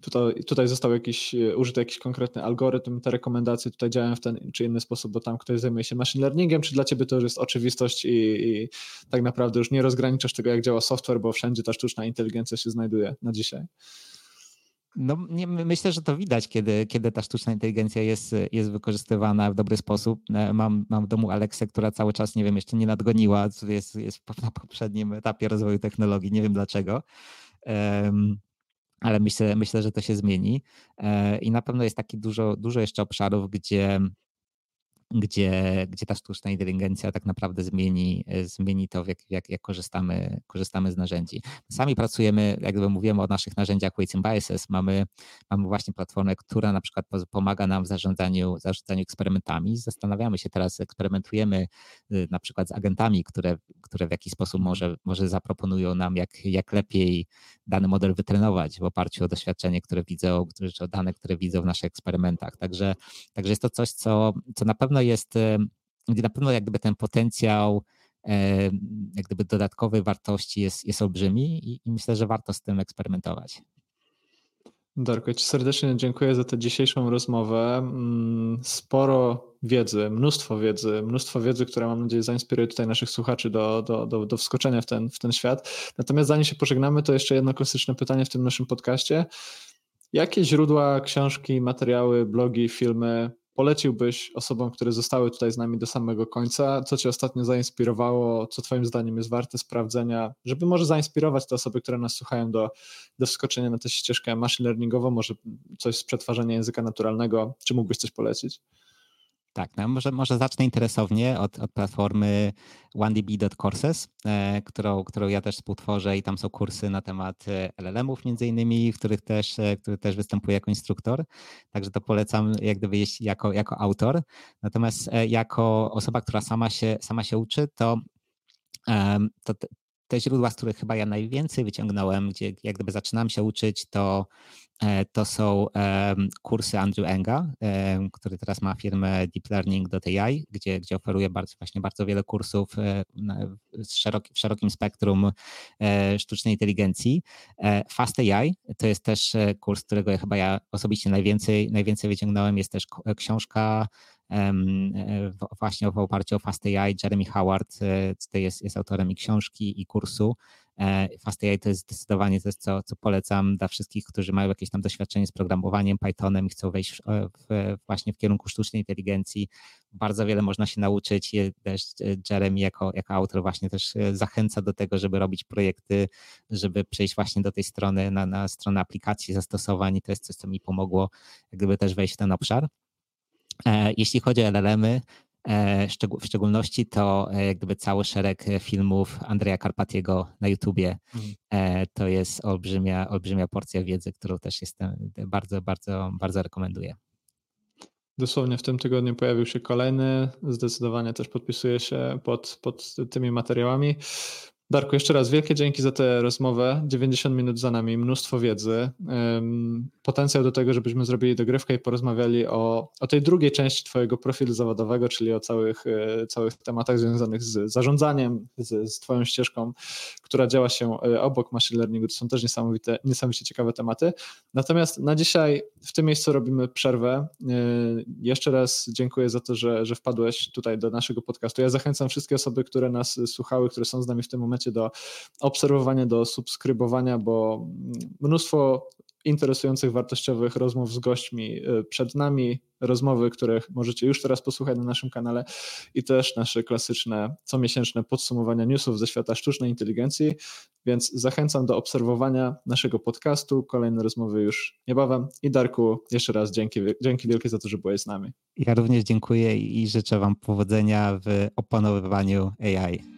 tutaj, tutaj został jakiś, e, użyty jakiś konkretny algorytm, te rekomendacje tutaj działają w ten czy inny sposób, bo tam ktoś zajmuje się machine learningiem, czy dla ciebie to już jest oczywistość i, i tak naprawdę już nie rozgraniczasz tego, jak działa software, bo wszędzie ta sztuczna inteligencja się znajduje na dzisiaj? No, nie, myślę, że to widać, kiedy, kiedy ta sztuczna inteligencja jest, jest wykorzystywana w dobry sposób. E, mam, mam w domu Aleksę, która cały czas, nie wiem, jeszcze nie nadgoniła, jest, jest na poprzednim etapie rozwoju technologii, nie wiem dlaczego. Um, ale myślę, myślę, że to się zmieni. E, I na pewno jest taki dużo, dużo jeszcze obszarów, gdzie gdzie, gdzie ta sztuczna inteligencja tak naprawdę zmieni, zmieni to, jak, jak, jak korzystamy, korzystamy z narzędzi. Sami pracujemy, jak mówimy o naszych narzędziach Weights and Biases, mamy, mamy właśnie platformę, która na przykład pomaga nam w zarządzaniu, zarządzaniu eksperymentami. Zastanawiamy się teraz, eksperymentujemy y, na przykład z agentami, które, które w jakiś sposób może, może zaproponują nam, jak, jak lepiej dany model wytrenować w oparciu o doświadczenie, które widzą, o dane, które widzą w naszych eksperymentach. Także, także jest to coś, co, co na pewno jest, gdzie na pewno jak gdyby ten potencjał jak gdyby dodatkowej wartości jest, jest olbrzymi i, i myślę, że warto z tym eksperymentować. Darko, Ci serdecznie dziękuję za tę dzisiejszą rozmowę. Mm, sporo wiedzy, mnóstwo wiedzy, mnóstwo wiedzy, która mam nadzieję zainspiruje tutaj naszych słuchaczy do, do, do, do wskoczenia w ten, w ten świat. Natomiast zanim się pożegnamy, to jeszcze jedno klasyczne pytanie w tym naszym podcaście. Jakie źródła, książki, materiały, blogi, filmy poleciłbyś osobom, które zostały tutaj z nami do samego końca? Co Cię ostatnio zainspirowało? Co Twoim zdaniem jest warte sprawdzenia, żeby może zainspirować te osoby, które nas słuchają do, do wskoczenia na tę ścieżkę machine learningową, może coś z przetwarzania języka naturalnego? Czy mógłbyś coś polecić? Tak, no może, może zacznę interesownie od, od platformy onedb.courses, e, którą, którą ja też współtworzę i tam są kursy na temat e, LLM-ów między innymi, w których też, e, który też występuję jako instruktor, także to polecam jak gdyby jako, jako autor. Natomiast jako osoba, która sama się, sama się uczy, to, to te źródła, z których chyba ja najwięcej wyciągnąłem, gdzie jak gdyby zaczynam się uczyć, to E, to są kursy Andrew Enga, który teraz ma firmę deeplearning.ai, gdzie, gdzie oferuje bardzo, właśnie bardzo wiele kursów e, w szerokim spektrum e, sztucznej inteligencji. Fast AI to jest też kurs, którego chyba ja osobiście najwięcej, najwięcej wyciągnąłem. Jest też książka właśnie w oparciu o Fast AI. Jeremy Howard tutaj jest, jest autorem i książki, i kursu. E, FastAI to jest zdecydowanie coś, co, co polecam dla wszystkich, którzy mają jakieś tam doświadczenie z programowaniem, Pythonem i chcą wejść w, w, właśnie w kierunku sztucznej inteligencji. Bardzo wiele można się nauczyć. Też e, Jeremy jako, jako autor właśnie też e, zachęca do tego, żeby robić projekty, żeby przejść właśnie do tej strony, na, na stronę aplikacji, zastosowań i to jest coś, co mi pomogło gdyby też wejść w ten obszar. Jeśli chodzi o LLM-y, E, w szczególności to e, jak gdyby cały szereg filmów Andrzeja Karpatiego na YouTubie. Mhm. E, to jest olbrzymia, olbrzymia porcja wiedzy, którą też jestem bardzo, bardzo, bardzo rekomenduję. Dosłownie w tym tygodniu pojawił się kolejny. Zdecydowanie też podpisuję się pod, pod tymi materiałami. Darku, jeszcze raz wielkie dzięki za tę rozmowę. 90 minut za nami, mnóstwo wiedzy. Potencjał do tego, żebyśmy zrobili dogrywkę i porozmawiali o, o tej drugiej części Twojego profilu zawodowego, czyli o całych, e, całych tematach związanych z zarządzaniem, z, z Twoją ścieżką, która działa się e, obok machine learningu. To są też niesamowite, niesamowicie ciekawe tematy. Natomiast na dzisiaj w tym miejscu robimy przerwę. E, jeszcze raz dziękuję za to, że, że wpadłeś tutaj do naszego podcastu. Ja zachęcam wszystkie osoby, które nas słuchały, które są z nami w tym momencie, do obserwowania, do subskrybowania, bo mnóstwo interesujących, wartościowych rozmów z gośćmi y, przed nami, rozmowy, których możecie już teraz posłuchać na naszym kanale i też nasze klasyczne, comiesięczne podsumowania newsów ze świata sztucznej inteligencji, więc zachęcam do obserwowania naszego podcastu, kolejne rozmowy już niebawem i Darku, jeszcze raz dzięki, dzięki wielkie za to, że byłeś z nami. Ja również dziękuję i życzę Wam powodzenia w opanowywaniu AI.